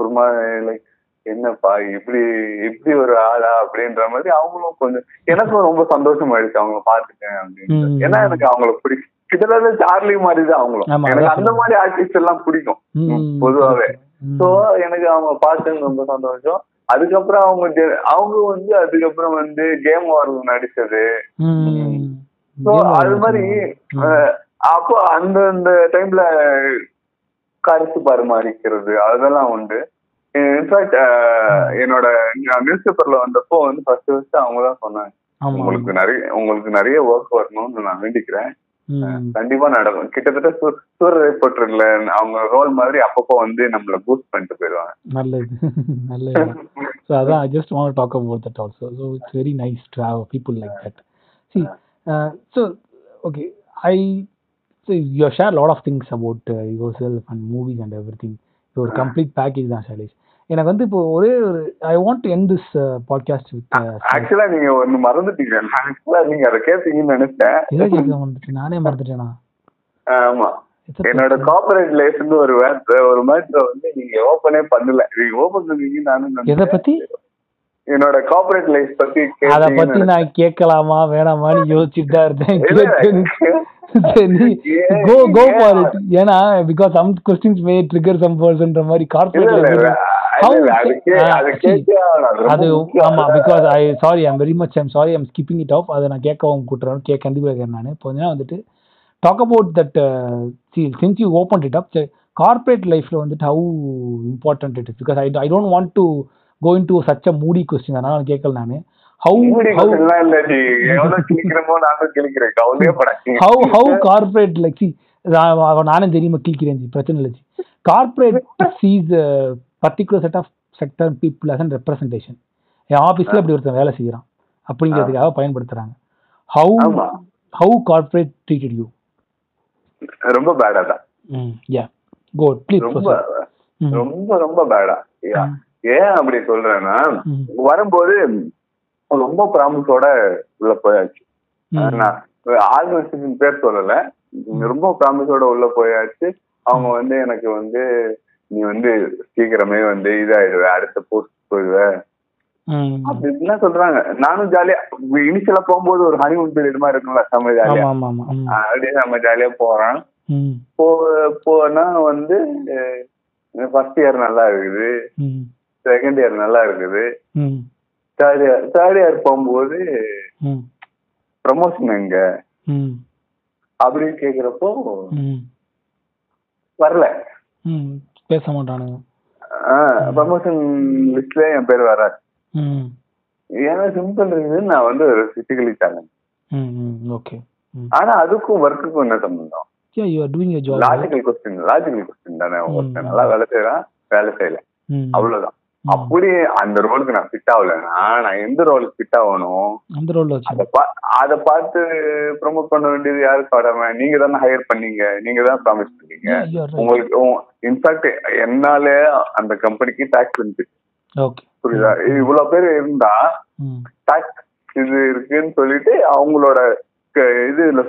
C: ஒரு மாதிரி லைக் என்னப்பா இப்படி இப்படி ஒரு ஆளா அப்படின்ற மாதிரி அவங்களும் கொஞ்சம் எனக்கும் ரொம்ப சந்தோஷம் ஆயிடுச்சு அவங்கள பாத்துட்டேன் அப்படின்னு. ஏன்னா எனக்கு அவங்கள பிடிக்கும். கிட்டத்தட்ட சார்லி மாதிரி தான் அவங்களும் எனக்கு அந்த மாதிரி ஆர்டிஸ்ட் எல்லாம் பிடிக்கும். பொதுவாவே. சோ எனக்கு அவங்க பார்த்தது ரொம்ப சந்தோஷம். அதுக்கப்புறம் அவங்க அவங்க வந்து அதுக்கப்புறம் வந்து கேம் வார்ல நடிச்சது. சோ அது மாதிரி அப்போ அந்த அந்த டைம்ல கருத்து பரிமாறிக்கிறது அதெல்லாம் உண்டு. இன்ஃபேக்ட் என்னோட நியூஸ் பேப்பர்ல வந்தப்போ வந்து ஃபர்ஸ்ட் ஃபர்ஸ்ட் அவங்க தான் சொன்னாங்க. உங்களுக்கு நிறைய உங்களுக்கு நிறைய ஒர்க் வரணும்னு நான் வேண்டிக்கிறேன். கண்டிப்பா நடக்கும். கிட்டத்தட்ட சூ- சூரிய ரிப்போர்ட்டர்ல அவங்க ரோல் மாதிரி அப்பப்போ வந்து நம்மள பூஸ்ட் பண்ணிட்டு போயிடுவாங்க.
B: நல்லது. நல்லது. ஸோ அதான் I just want talk about that also so it's very nice to have people like that see so okay I so you share lot of things about yourself and movies and everything ஒரு complete package தான் ஷைலேஷ் எனக்கு வந்து இப்போ ஒரே ஒரு I want to end this podcast with
C: ஆக்சுவலா நீங்க ஒண்ணு மறந்துட்டீங்க ஆக்சுவலா நீங்க அதை கேட்டீங்கன்னு நினைச்சேன்.
B: கேட்க வந்துட்டு நானே மறந்துட்டேனா?
C: ஆமா. என்னோட. கார்பரேட் லைஃப்னு ஒரு ஒரு மேட்ரை வந்து நீங்க ஓபனே பண்ணல. நீங்க ஓபன் பண்ணீங்க நானும்
B: எதை. பத்தி?
C: என்னோட கார்பரேட் லைஃப் பத்தி
B: அத பத்தி நான் கேட்கலாமா வேணாமான்னு யோசிச்சுட்டு தான் இருந்தேன்.
C: இல்ல,
B: கோ கோ
C: ஏன்?
B: ஃபார் இட் ஏன்னா because some questions may trigger some பர்சன்ற மாதிரி
C: இல்ல, இல்ல, இல்ல,
B: கார்பரேட்
C: இல்ல, இல்ல, அது முக்கியம்.
B: ஆமா because I sorry I'm very much I'm sorry I'm skipping it off அதை நான் கேட்கவும் கூட்டுறேன். கே கண்டிப்பாக கேட்குறேன் நான். இப்போ வந்து வந்துட்டு talk about that since you open it up corporate லைஃப்ல வந்துட்டு how important it is because I I don't want to go into such a moody question அதனால கேட்கல நான். ஹவு ஹவு
C: கிழிக்கிறேன்.
B: கார்பரேட் லைக் சி நானும் தெரியுமா கிளிக்கிறேன் ஜி பிரச்சனை இல்லை corporate sees particular set of sector people as and representation என் ஆஃபீஸில் இப்படி ஒருத்தன் வேலை செய்கிறான் அப்படிங்கிறதுக்காக பயன்படுத்துறாங்க. How. How corporate treated you
C: ரொம்ப பேடா தான்.
B: யா கோ ப்ளீஸ்
C: ரொம்ப ரொம்ப ரொம்ப பேடா ஏன் அப்படி சொல்றேன்னா வரும்போது ரொம்ப ப்ராமிஸோட உள்ள போயாச்சு. ஆர்கனைசேஷன் பேர் சொல்லல. ரொம்ப ப்ராமிஸோட உள்ள போயாச்சு. அவங்க வந்து எனக்கு வந்து நீ வந்து சீக்கிரமே வந்து இதாயிடுவ அடுத்த போஸ்ட் போயிடுவ அப்படி இப்படிலாம் சொல்றாங்க. நானும் ஜாலியா இனிஷியலா போகும்போது ஒரு ஹனிமூன் பீரியட் மாதிரி இருக்கும்ல செம்ம ஜாலியா அப்படியே நம்ம ஜாலியா போறோம்
B: ம்.
C: போ போனா வந்து ஃபர்ஸ்ட் இயர் நல்லா இருக்குது. செகண்ட் இயர் நல்லா இருக்குது. தேர்ட் இயர் தேர்ட் இயர் போகும்போது ப்ரமோஷன் எங்க? அப்படின்னு கேக்குறப்போ வரல.
B: பேச மாட்டானுங்க
C: ப்ரமோஷன் லிஸ்ட்ல என் பேர் வராது. ஏன்னா சிம்பிள் ரீசன் நான் வந்து ஒரு பிசிக்கலி சேலஞ்ச்
B: ஓகே
C: ஆனா அதுக்கும் ஒர்க்குக்கும் என்ன சம்பந்தம்?
B: Yeah you are doing your job
C: logical question logical question தானே ஒருத்தன் நல்லா வேலை செய்யறான் வேலை செய்யல. அவ்வளவுதான். அப்படி அந்த ரோலுக்கு நான் ஃபிட் ஆகலன்னா நான் எந்த ரோலுக்கு ஃபிட் ஆகணும்?
B: அந்த ரோல்ல
C: அத பார்த்து ப்ரோமோட் பண்ண வேண்டியது யாரு கடமை நீங்க தானே ஹையர் பண்ணீங்க. நீங்க தான் ப்ராமிஸ் பண்ணீங்க. உங்களுக்கு இன்ஃபேக்ட் என்னாலே அந்த கம்பெனிக்கு டாக்ஸ்
B: ஓகே
C: புரியுதா? இவ்வளவு பேர் இருந்தா டாக்ஸ் இது இருக்குன்னு சொல்லிட்டு அவங்களோட இது இதுல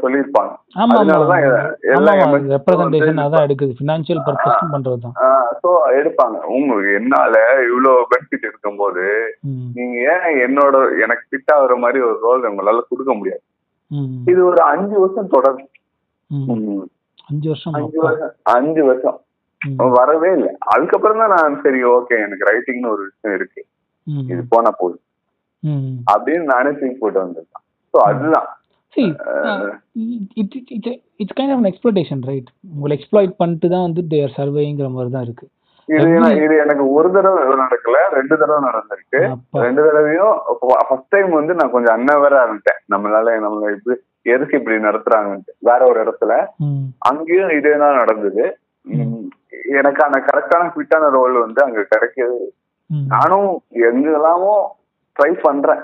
B: ஆமா
C: அதனாலதான் எ- எல்லா
B: ஆமா
C: MNC
B: ரெப்ரசன்டேஷன்
C: வந்து-
B: அதான் எடுக்குது. ஃபினான்ஷியல் பர்பஸ்க்கும் பண்றது தான்
C: சோ எடுப்பாங்க. உங்களுக்கு என்னால இவ்வளவு பெனிஃபிட் இருக்கும்போது நீங்க ஏன் என்னோட எனக்கு ஃபிட் ஆகுற மாதிரி ஒரு ரோல் உங்களால கொடுக்க முடியாது. இது ஒரு அஞ்சு வருஷம்
B: ம். அஞ்சு வருஷம்
C: அஞ்சு. வருஷம் அஞ்சு வருஷம். வரவே இல்லை. அதுக்கப்புறம் தான் நான் சரி ஓகே எனக்கு ரைட்டிங்னு ஒரு விஷயம் இருக்கு. இது போனா போதும். அப்படின்னு நானே தூக்கி போட்டு வந்திருக்கேன். ஸோ அதுதான்.
B: See it it it's kind of exploitation right உங்களை எக்ஸ்ப்ளாய்ட் பண்ணிட்டு தான் வந்து தேர் சர்வேங்கிற மாதிரி தான் இருக்கு.
C: இது இது எனக்கு ஒரு தடவை நடக்கல ரெண்டு தடவை நடந்திருக்கு. ரெண்டு தடவையும் ஃபர்ஸ்ட் டைம் வந்து நான் கொஞ்சம் அன்னவரா இருந்தேன் நம்மளால நம்மள இப்படி எதுக்கு இப்படி நடத்துறாங்கன்ட்டு. வேற ஒரு இடத்துல. அங்கேயும் இதே தான் நடந்தது. எனக்கான கரெக்டான ஃபிட்டான ரோல் வந்து அங்க கிடைக்கவே
B: ம்.
C: நானும் எங்கெல்லாமோ ட்ரை பண்றேன்.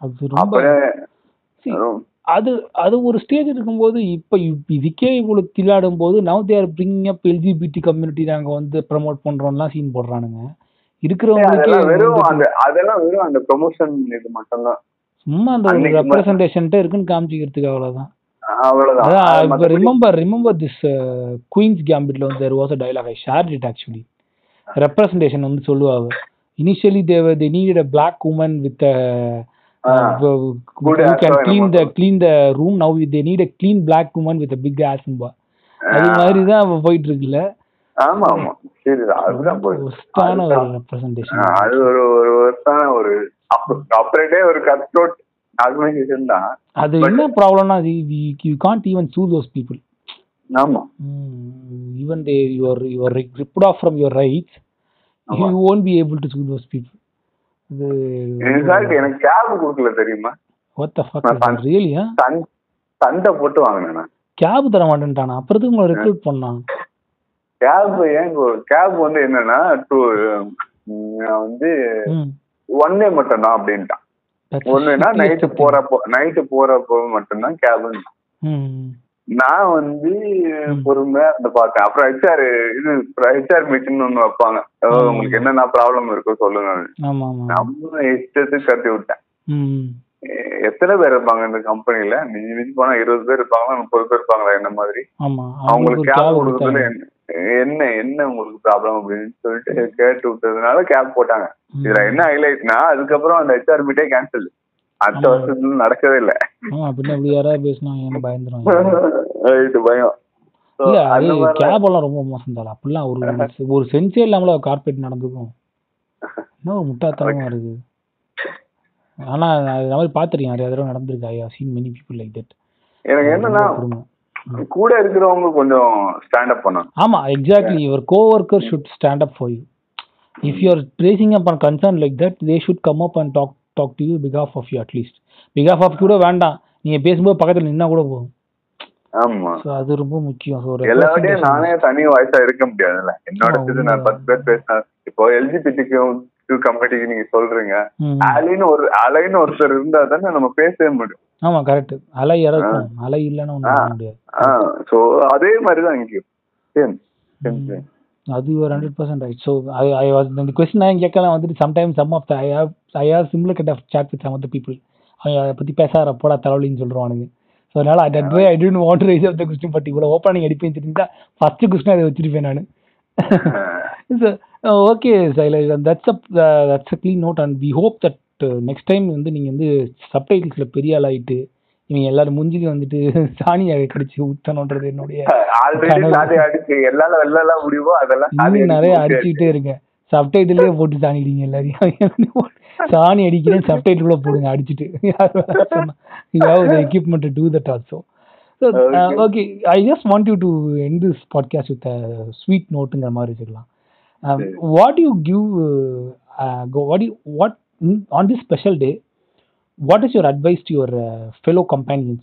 B: அது ரொம்ப அது அது ஒரு ஸ்டேஜ் இருக்கும்போது இப்போ இதுக்கே இவ்வளவு தில்லாடும் போது now there bringing up LGBT community நாங்க வந்து ப்ரமோட் பண்றோம்லாம் சீன் போடுறானுங்க. இருக்கிறவங்களுக்கே
C: அதெல்லாம் வெறும் அந்த அதெல்லாம் வெறும் அந்த ப்ரொமோஷன் இது மட்டும்தான்.
B: சும்மா அந்த ஒரு ரெப்ரசன்டேஷன்ட்டு இருக்குன்னு காமிச்சிக்கிறதுக்கு அதான்
C: அது
B: இப்போ ரிமெம்பர் ரிமெம்பர் திஸ் குயின்ஸ் கேம்பிட்ல வந்து there was a dialogue I share it actually representation வந்து சொல்லுவாங்க. Initially they they need a black woman with
C: Good ass
B: can
C: O
B: clean
C: என்னமோ
B: the clean the room now they need a clean black woman with big ஆஸ்ம்பா அது மாதிரி தான் அவ போயிட்டு இருக்குல்ல.
C: ஆமா ஆமா. சரிதான் அதுதான்
B: ஒஸ்டான ஒரு. ரெப்ரசன்டேஷன்
C: அது ஒரு ஒரு வருஷம் ஒரு ஆப்ரேட்டே ஒரு கட்ரோட் ஆர்கனைசேஷன் தான்.
B: அது என்ன ப்ராப்ளம்னா you can't even sue those people
C: ஆமா.
B: Even they your your ripped off from your rights you won't be able to sue those people இது
C: இன்ஃபேக்ட் எனக்கு கேப் கொடுக்கல தெரியுமா?
B: வாட் த ஃபக்
C: நான் fun-
B: ரியலி ஆ
C: சண்- சண்டை போட்டு வாங்கினேன் நான்.
B: கேப் தர மாட்டேன்ட்டானா? அப்புறத்துக்கு உங்களை ரெக்ரூட் பண்ணான்.
C: கேப் ஏன் கேப் வந்து என்னன்னா டூ வந்து ஒன் டே மட்டும் தான் அப்படின்ட்டான்
B: shittiest
C: நைட்டு. போறப்போ நைட்டு போறப்போ மட்டும்தான் கேப்னு நான் வந்து பொறுமையா இருந்து பார்த்தேன் அப்புறம் ஹெச்ஆர் இது ஹெச்ஆர் மீட்டிங் ஒண்ணு வைப்பாங்க. உங்களுக்கு என்னென்ன ப்ராப்ளம் இருக்கோ சொல்லுங்க. நம்ம இஷ்டத்துக்கு கட்டி விட்டேன். எத்தனை பேர் இருப்பாங்க இந்த கம்பெனில மிஞ்சி மிஞ்சி போனா இருபது பேர் இருப்பாங்களா? முப்பது பேர் இருப்பாங்களா? என்ன மாதிரி? அவங்களுக்கு கேப் கொடுக்கறதுல என்ன என்ன உங்களுக்கு ப்ராப்ளம் அப்படின்னு சொல்லிட்டு கேட்டு விட்டதுனால கேப் போட்டாங்க. இதுல என்ன ஹைலைட்னா அதுக்கப்புறம் அந்த ஹெச்ஆர் மீட்டே கேன்சல் அடுத்த. வருஷத்துல நடக்கவே இல்லை.
B: பின்ன இப்படி யாராவது பேசினா ஏன்னு பயந்துரும்
C: இது பயம்.
B: இல்ல அது கேப் எல்லாம் ரொம்ப மோசம் தான் அப்படிலாம் ஒரு ஒரு சென்ஸே இல்லாமல கார்பரேட் நடந்துக்கும். என்ன ஒரு முட்டாத்தனமா இருக்கு ஆனா அது மாதிரி பாத்துருக்கேன் நிறைய தடவை நடந்திருக்கு. I seen many people like that
C: எனக்கு என்னன்னா கூட இருக்கிறவங்க கொஞ்சம் ஸ்டாண்ட் அப் பண்ணணும்.
B: ஆமா exactly your கோவொர்க்கர் should stand up for you if you are racing up on concern like that they should come up and talk talk to you because of of you at least because of of கூட வேண்டாம். நீங்க பேசும்போது பக்கத்துல நின்னா கூட போதும்.
C: ஆமா.
B: அது ரொம்ப முக்கியம். ஸோ
C: எல்லாத்தையும் நானே தனி வாய்ஸா இருக்க முடியாதுல்ல. என்னோட இது நான் பத்து பேர் பேசினேன் இப்போ எல்ஜிபிடிக்கு கமிட்டிக்கு நீங்க சொல்றீங்க. அலைன்னு ஒரு அலைன்னு ஒருத்தர் இருந்தா தானே நம்ம பேசவே முடியும்.
B: ஆமா கரெக்ட் அலை இறக்கும் அலை இல்லைன்னு முடியாது.
C: சோ அதே மாதிரிதான் இங்கேயும். சேம் சேம்
B: ம். அது ஒரு hundred percent right so I I was இந்த கொஸ்டின் நான் கேட்கலாம் வந்துட்டு sometimes some of the I have I have similar cut of chat with some of the people அவங்க அதை பற்றி பேசாத போடா தலைவலின்னு சொல்லுவானுங்க. ஸோ அதனால I did I don't want rise of the question but இவ்வளோ ஓப்பனிங் அடிப்பேன் தெரிஞ்சா ஃபர்ஸ்ட் கொஸ்டின் அதை வச்சிருப்பேன் நான். So okay Shailesh that's up that's a clean note and we hope that next time வந்து நீங்கள் வந்து சப்டைட்டில்ஸில் பெரிய ஆள் ஆயிட்டு இவங்க எல்லாரும் முஞ்சிக்கு வந்துட்டு சாணியை கடிச்சு ஊத்தணுன்றது என்னுடைய இன்னும் நிறைய
C: அடிச்சு
B: அடிச்சுக்கிட்டே இருங்க சப்டைட்டிலே போட்டு சாணிடுங்க எல்லாரையும். சாணி அடிக்கிறேன் சப்டைட்டில் கூட போடுங்க அடிச்சுட்டு. யாவது equipment do that also. Okay I just want you to end this podcast with sweet நோட்டுங்கிற மாதிரி வச்சுக்கலாம். What you give what you what on this special day what is your advice to your uh, fellow companions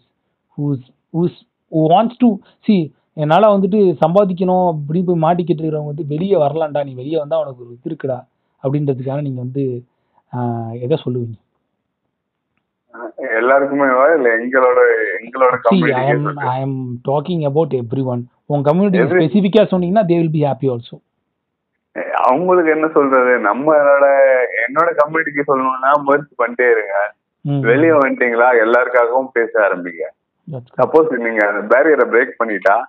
B: who's who's who wants to see என்னால் வந்துட்டு சம்பாதிக்கணும் அப்படி போய் மாட்டிக்கிட்டு இருக்கிறவங்க வந்து வெளியே வரலாம்டா நீ வெளியே வந்தால் உனக்கு ஒரு இது இருக்குடா அப்படின்றதுக்காக நீங்கள் வந்து எதை சொல்லுவீங்க?
C: எல்லாருக்குமே இல்ல எங்களோட எங்களோட
B: I am talking about everyone உங்கள் கம்யூனிட்டி ஸ்பெசிஃபிக்காக சொன்னீங்கன்னா they will be happy also
C: அவங்களுக்கு என்ன சொல்றது? நம்மளோட என்னோட கம்யூனிட்டிக்கு சொல்லணும்னா முயற்சி பண்ணிட்டே இருங்க. வெளியே வந்துட்டீங்களா? எல்லாருக்காகவும் பேச ஆரம்பிங்க. சப்போஸ் நீங்க அந்த பேரியரை பிரேக் பண்ணிட்டா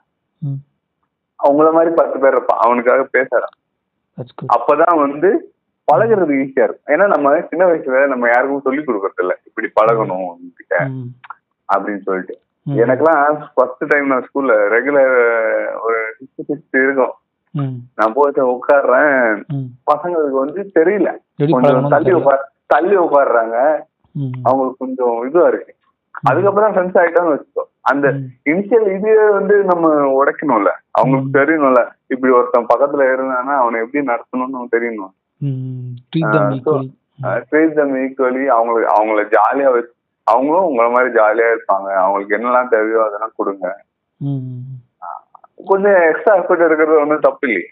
C: அவங்கள மாதிரி பத்து பேர் இருப்பான் அவனுக்காக பேசுறான் அப்பதான் வந்து பழகுறது ஈஸியா இருக்கும். ஏன்னா நம்ம சின்ன வயசுல நம்ம யாருக்கும் சொல்லி கொடுக்கறது இல்ல. இப்படி பழகணும். அப்படின்னு சொல்லிட்டு.
B: ம்.
C: எனக்கெல்லாம் ஃபர்ஸ்ட் டைம் நான் ஸ்கூல்ல ரெகுலர் ஒரு சிக்ஸ்த் சிக்ஸ்த் இருக்கும். நான் போயிட்டு உட்காடுறேன்
B: ம்.
C: பசங்களுக்கு வந்து தெரியல. கொஞ்சம் தள்ளி. உட்கார் தள்ளி உட்காடுறாங்க. அவங்களுக்கு கொஞ்சம் இதுவா இருக்கு. அதுக்கப்புறம் ஃப்ரெண்ட்ஸ் ஆயிட்டான்னு வச்சுக்கோ. அந்த. இனிஷியல் இது வந்து நம்ம உடைக்கணும்ல. அவங்களுக்கு. தெரியணும்ல. இப்படி ஒருத்தன் பக்கத்துல இருந்தானா அவனை எப்படி நடத்தணும்னு தெரியணும். ட்ரீட் தம் ஈக்குவலி அவங்களுக்கு அவங்கள ஜாலியா வச்சு அவங்களும் உங்களை மாதிரி ஜாலியா இருப்பாங்க. அவங்களுக்கு என்னெல்லாம் தேவையோ அதெல்லாம் கொடுங்க. கொஞ்சம் எக்ஸ்ட்ரா எஃபர்ட் எடுக்கிறது ஒன்றும் தப்பு இல்லையே.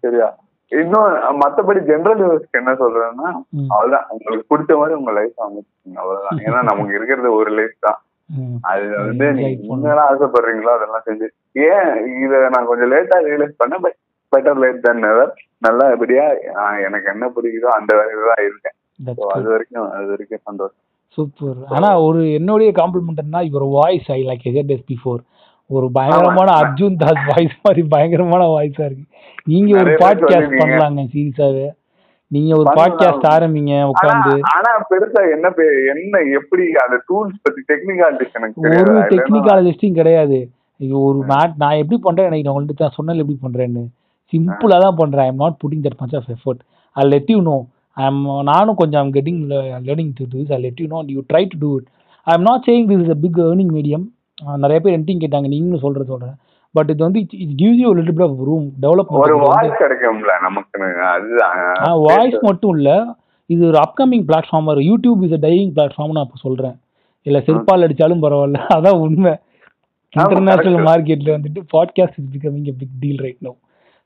C: சரியா? இன்னும் மத்தபடி ஜெனரல் யூஸ்க்கு என்ன சொல்றேன்னா. அவ்வளவுதான். உங்களுக்கு பிடிச்ச மாதிரி உங்க லைஃப் அமைச்சுக்கோங்க. அவ்வளவுதான். ஏன்னா நமக்கு இருக்கிறது ஒரு லைஃப் தான்.
B: ம்.
C: அதுல வந்து நீங்க ஆசைப்படுறீங்களோ அதெல்லாம் செஞ்சு. ஏன் இத நான் கொஞ்சம் லேட்டா ரியலைஸ் பண்ண but better late than never நல்லபடியா எனக்கு என்ன பிடிக்குதோ அந்த வேலையில தான் இருக்கேன். அது வரைக்கும் அது வரைக்கும் சந்தோஷம்.
B: சூப்பர் ஆனா ஒரு என்னுடைய காம்ப்ளிமெண்ட்னா இவர் voice I like as before ஒரு பயங்கரமான. அர்ஜுன் தாஸ் வாய்ஸ் மாதிரி பயங்கரமான வாய்ஸா இருக்கு. நீங்க ஒரு பாட்காஸ்ட். பண்ணலாங்க சீரியஸாவே நீங்க ஒரு. பாட்காஸ்ட் ஆரம்பிங்க உட்காந்து
C: ஆனா பெருசா என்ன என்ன எப்படி அந்த டூல்ஸ் பத்தி டெக்னிக்காலிட்டிஸ் எனக்கு
B: ஒரு டெக்னிக்காலஜிஸ்டும் கிடையாது. ஒரு நான் நான் எப்படி பண்றேன் எனக்கு நான் உங்கள்ட்ட நான் சொன்னல எப்படி பண்றேன்னு. சிம்பிளா தான் பண்றேன். I am not putting that much of effort I let you know I am நானும் கொஞ்சம் I'm getting learning to do I let you know you try to do it I am not saying this is a big earning medium நிறைய பேர் ending கேட்டாங்க. நீங்களும் சொல்றது சொல்றேன். But இது வந்து it gives you little bit of room
C: ஒரு
B: development
C: voice கிடைக்கும்ல நமக்கு அதுதான்.
B: வாய்ஸ் மட்டும் இல்ல இது ஒரு upcoming platform YouTube is a dying platform நான் இப்போ சொல்றேன். இல்ல செருப்பால் அடிச்சாலும் பரவாயில்ல. அதான் உண்மை. இன்டர்நேஷனல். மார்க்கெட்ல வந்துட்டு podcast is becoming a big deal right no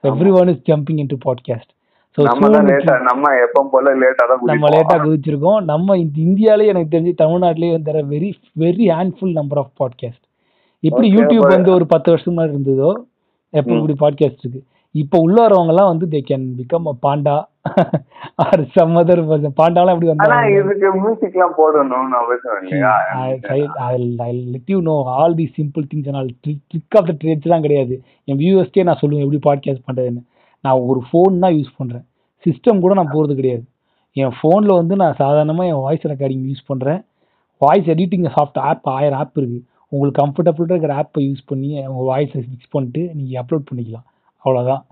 B: everyone is jumping into podcast
C: நம்ம லேட்டா நம்ம எப்பவும் போல லேட்டா தான்
B: நம்ம லேட்டா குதிச்சிருக்கோம் நம்ம இந்த இந்தியாலே எனக்கு தெரிஞ்சு தமிழ்நாட்டிலேயே வந்து very very handful number of podcast எப்படி யூடியூப் வந்து ஒரு பத்து வருஷம் இருந்ததோ எப்போ. இப்படி பாட்காஸ்ட் இருக்கு? இப்போ உள்ள வந்து they can become a panda or some other பாண்டாலாம் எப்படி வந்தாங்க?
C: இதுக்கு மியூசிக் எல்லாம் போடணும்னு அவசியம் இல்லையா?
B: Let you know all the simple things and all trick of the ட்ரேட்ஸ்லாம் கிடையாது. என் வியூவர்ஸ்க்கே நான் சொல்லுவேன் எப்படி பாட்காஸ்ட் பண்ணுறதுன்னு நான் ஒரு ஃபோன் தான் யூஸ் பண்ணுறேன் சிஸ்டம் கூட நான் போகிறது கிடையாது. என் ஃபோனில் வந்து நான் சாதாரணமாக என் வாய்ஸ் ரெக்கார்டிங் யூஸ் பண்ணுறேன் வாய்ஸ் எடிட்டிங் சாஃப்ட் ஆப் ஆயிரம் ஆப் இருக்குது உங்களுக்கு கம்ஃபர்டபுளாக இருக்கிற ஆப்பை யூஸ் பண்ணி உங்கள் வாய்ஸை ஃபிக்ஸ் பண்ணிட்டு நீங்கள் அப்லோட் பண்ணிக்கலாம். அவ்வளோதான்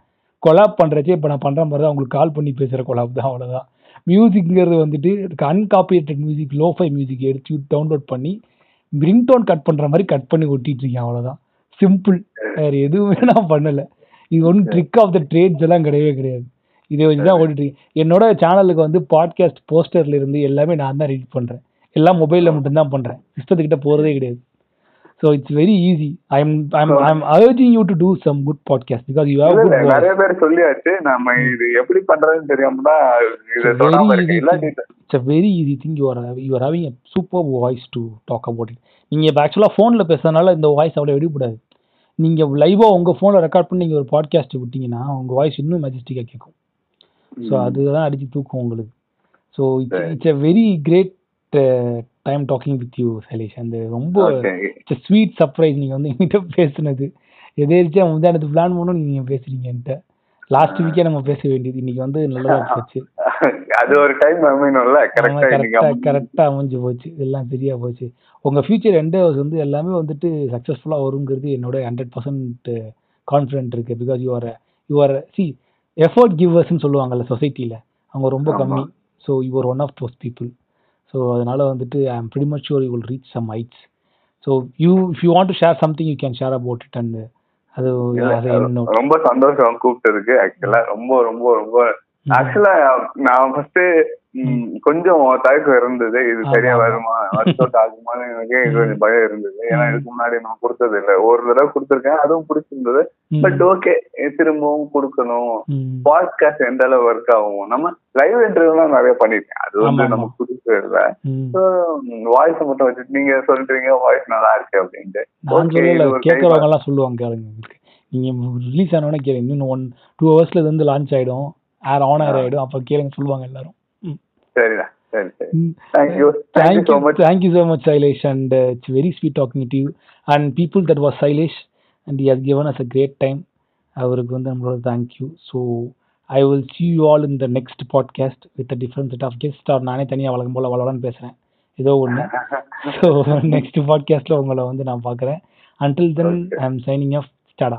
B: கொலாப் பண்ணுறச்சே இப்போ நான் பண்ணுற மாதிரி தான் உங்களுக்கு கால் பண்ணி பேசுகிற கொலாப் தான் அவ்வளோதான் மியூசிக்ங்கிறது வந்துட்டு அன்காப்பியேட்டட் மியூசிக் லோஃபை மியூசிக் எடுத்து டவுன்லோட் பண்ணி ரிங்டோன் கட் பண்ணுற மாதிரி கட் பண்ணி ஒட்டிகிட்ருக்கேன் அவ்வளோதான் சிம்பிள் வேறு எதுவுமே நான் பண்ணலை. இது ஒன்றும் ட்ரிக் ஆஃப் த ட்ரேட்ஸ் எல்லாம் கிடையவே கிடையாது. இதை வச்சு தான் ஓடிட்டு என்னோட சேனலுக்கு வந்து பாட்காஸ்ட் போஸ்டர்ல இருந்து எல்லாமே நான் தான் ரீட் பண்ணுறேன் எல்லாம் மொபைலில் மட்டும்தான் பண்ணுறேன் சிஸ்டத்துக்கிட்ட போகிறதே கிடையாது. So it's very easy I am I am I am urging you to do some good podcast because you have good
C: நிறைய பேர் சொல்லியாச்சு. நம்ம இது எப்படி பண்றதுன்னு தெரியாம தான் இதை
B: it's a very easy thing you are you are having a super voice to talk about it நீங்கள் இப்போ ஆக்சுவலாக ஃபோனில் பேசுறதுனால இந்த வாய்ஸ் அவ்வளோ எடுக்கூடாது நீங்கள் லைவாக உங்கள் ஃபோனில் ரெக்கார்ட் பண்ணி நீங்கள் ஒரு பாட்காஸ்ட் விட்டீங்கன்னா உங்கள் வாய்ஸ் இன்னும் மெஜஸ்டிக்காக கேட்கும். ஸோ அதுதான் அடிச்சு தூக்கும் உங்களுக்கு. So it's a very great time talking with you Shailesh அந்த ரொம்ப ஸ்வீட் சர்ப்ரைஸ் நீங்கள் வந்து என்கிட்ட பேசுனது. எதேரிச்சா முந்தானத்து பிளான் பண்ணணும் நீங்கள் பேசுறீங்க என்கிட்ட. லாஸ்ட் வீக்கே நம்ம பேச வேண்டியது. இன்னைக்கு வந்து நல்லதா போச்சு.
C: அது ஒரு டைம் அமையணும்ல. கரெக்டா
B: கரெக்டா
C: அமைஞ்சு.
B: போச்சு. எல்லாம் சரியா போச்சு. உங்க ஃபியூச்சர் எண்டர்ஸ் வந்து எல்லாமே வந்துட்டு சக்சஸ்ஃபுல்லா வருங்கிறது என்னோட ஹண்ட்ரட் பர்சன்ட் கான்ஃபிடென்ட் இருக்கு. Because you are you are see effort கிவர்ஸ்னு சொல்லுவாங்கல்ல சொசைட்டில அவங்க ரொம்ப
C: ஆமா.
B: கம்மி. So you are one of those people so அதனால வந்துட்டு I pretty much sure you will reach some heights. So you if you want to share something you can share about it and அது
C: ரொம்ப சந்தோஷம் கூப்பிட்டதுக்கு ஆக்சுவலா ரொம்ப ரொம்ப ரொம்ப. ஆக்சுவலா நான் ஃபர்ஸ்ட் கொஞ்சம் தயக்கம் இருந்தது. இது சரியா. வருமா? ஒர்க் அவுட் ஆகுமான்னு எனக்கே கொஞ்சம் பயம் இருந்தது. ஏன்னா இதுக்கு முன்னாடி நான் கொடுத்தது இல்ல ஒரு தடவை கொடுத்துருக்கேன் அதுவும் பிடிச்சிருந்தது. பட் ஓகே திரும்பவும் கொடுக்கணும். பாட்காஸ்ட் எந்த அளவு ஒர்க் ஆகும். நம்ம லைவ் இன்டர்வியூலாம் நிறைய பண்ணிருக்கேன் அது வந்து. நமக்கு புதுசு இல்ல வாய்ஸ் மட்டும் வச்சுட்டு நீங்க சொல்றீங்க வாய்ஸ் நல்லா இருக்கு அப்படின்ட்டு. ஓகே
B: சொல்லுவாங்க கேளுங்க நீங்க ரிலீஸ் ஆனவொடனே கேளுங்க. இன்னும் ஒன் டூ ஹவர்ஸ்ல இது வந்து லான்ச் ஆயிடும். ஏர் ஆன் ஏர் ஆயிடும். அப்ப கேளுங்க சொல்லுவாங்க எல்லாரும்.
C: சரிடா சரி சரி thank you so much
B: thank you so much, Sailesh, and uh, it's very sweet talking to you. And people that was Sailesh, and he has given us a great time. அவருக்கு வந்து நம்மளோட thank you so I will see you all in the next podcast with a different set of guests or நானே தனியாக வழக்கம் போல வளவலன்னு பேசுகிறேன் ஏதோ ஒன்று ஸோ நெக்ஸ்ட் பாட்காஸ்ட்டில் உங்களை வந்து நான் பார்க்குறேன் until then
C: Okay.
B: I am signing off ஸ்டாடா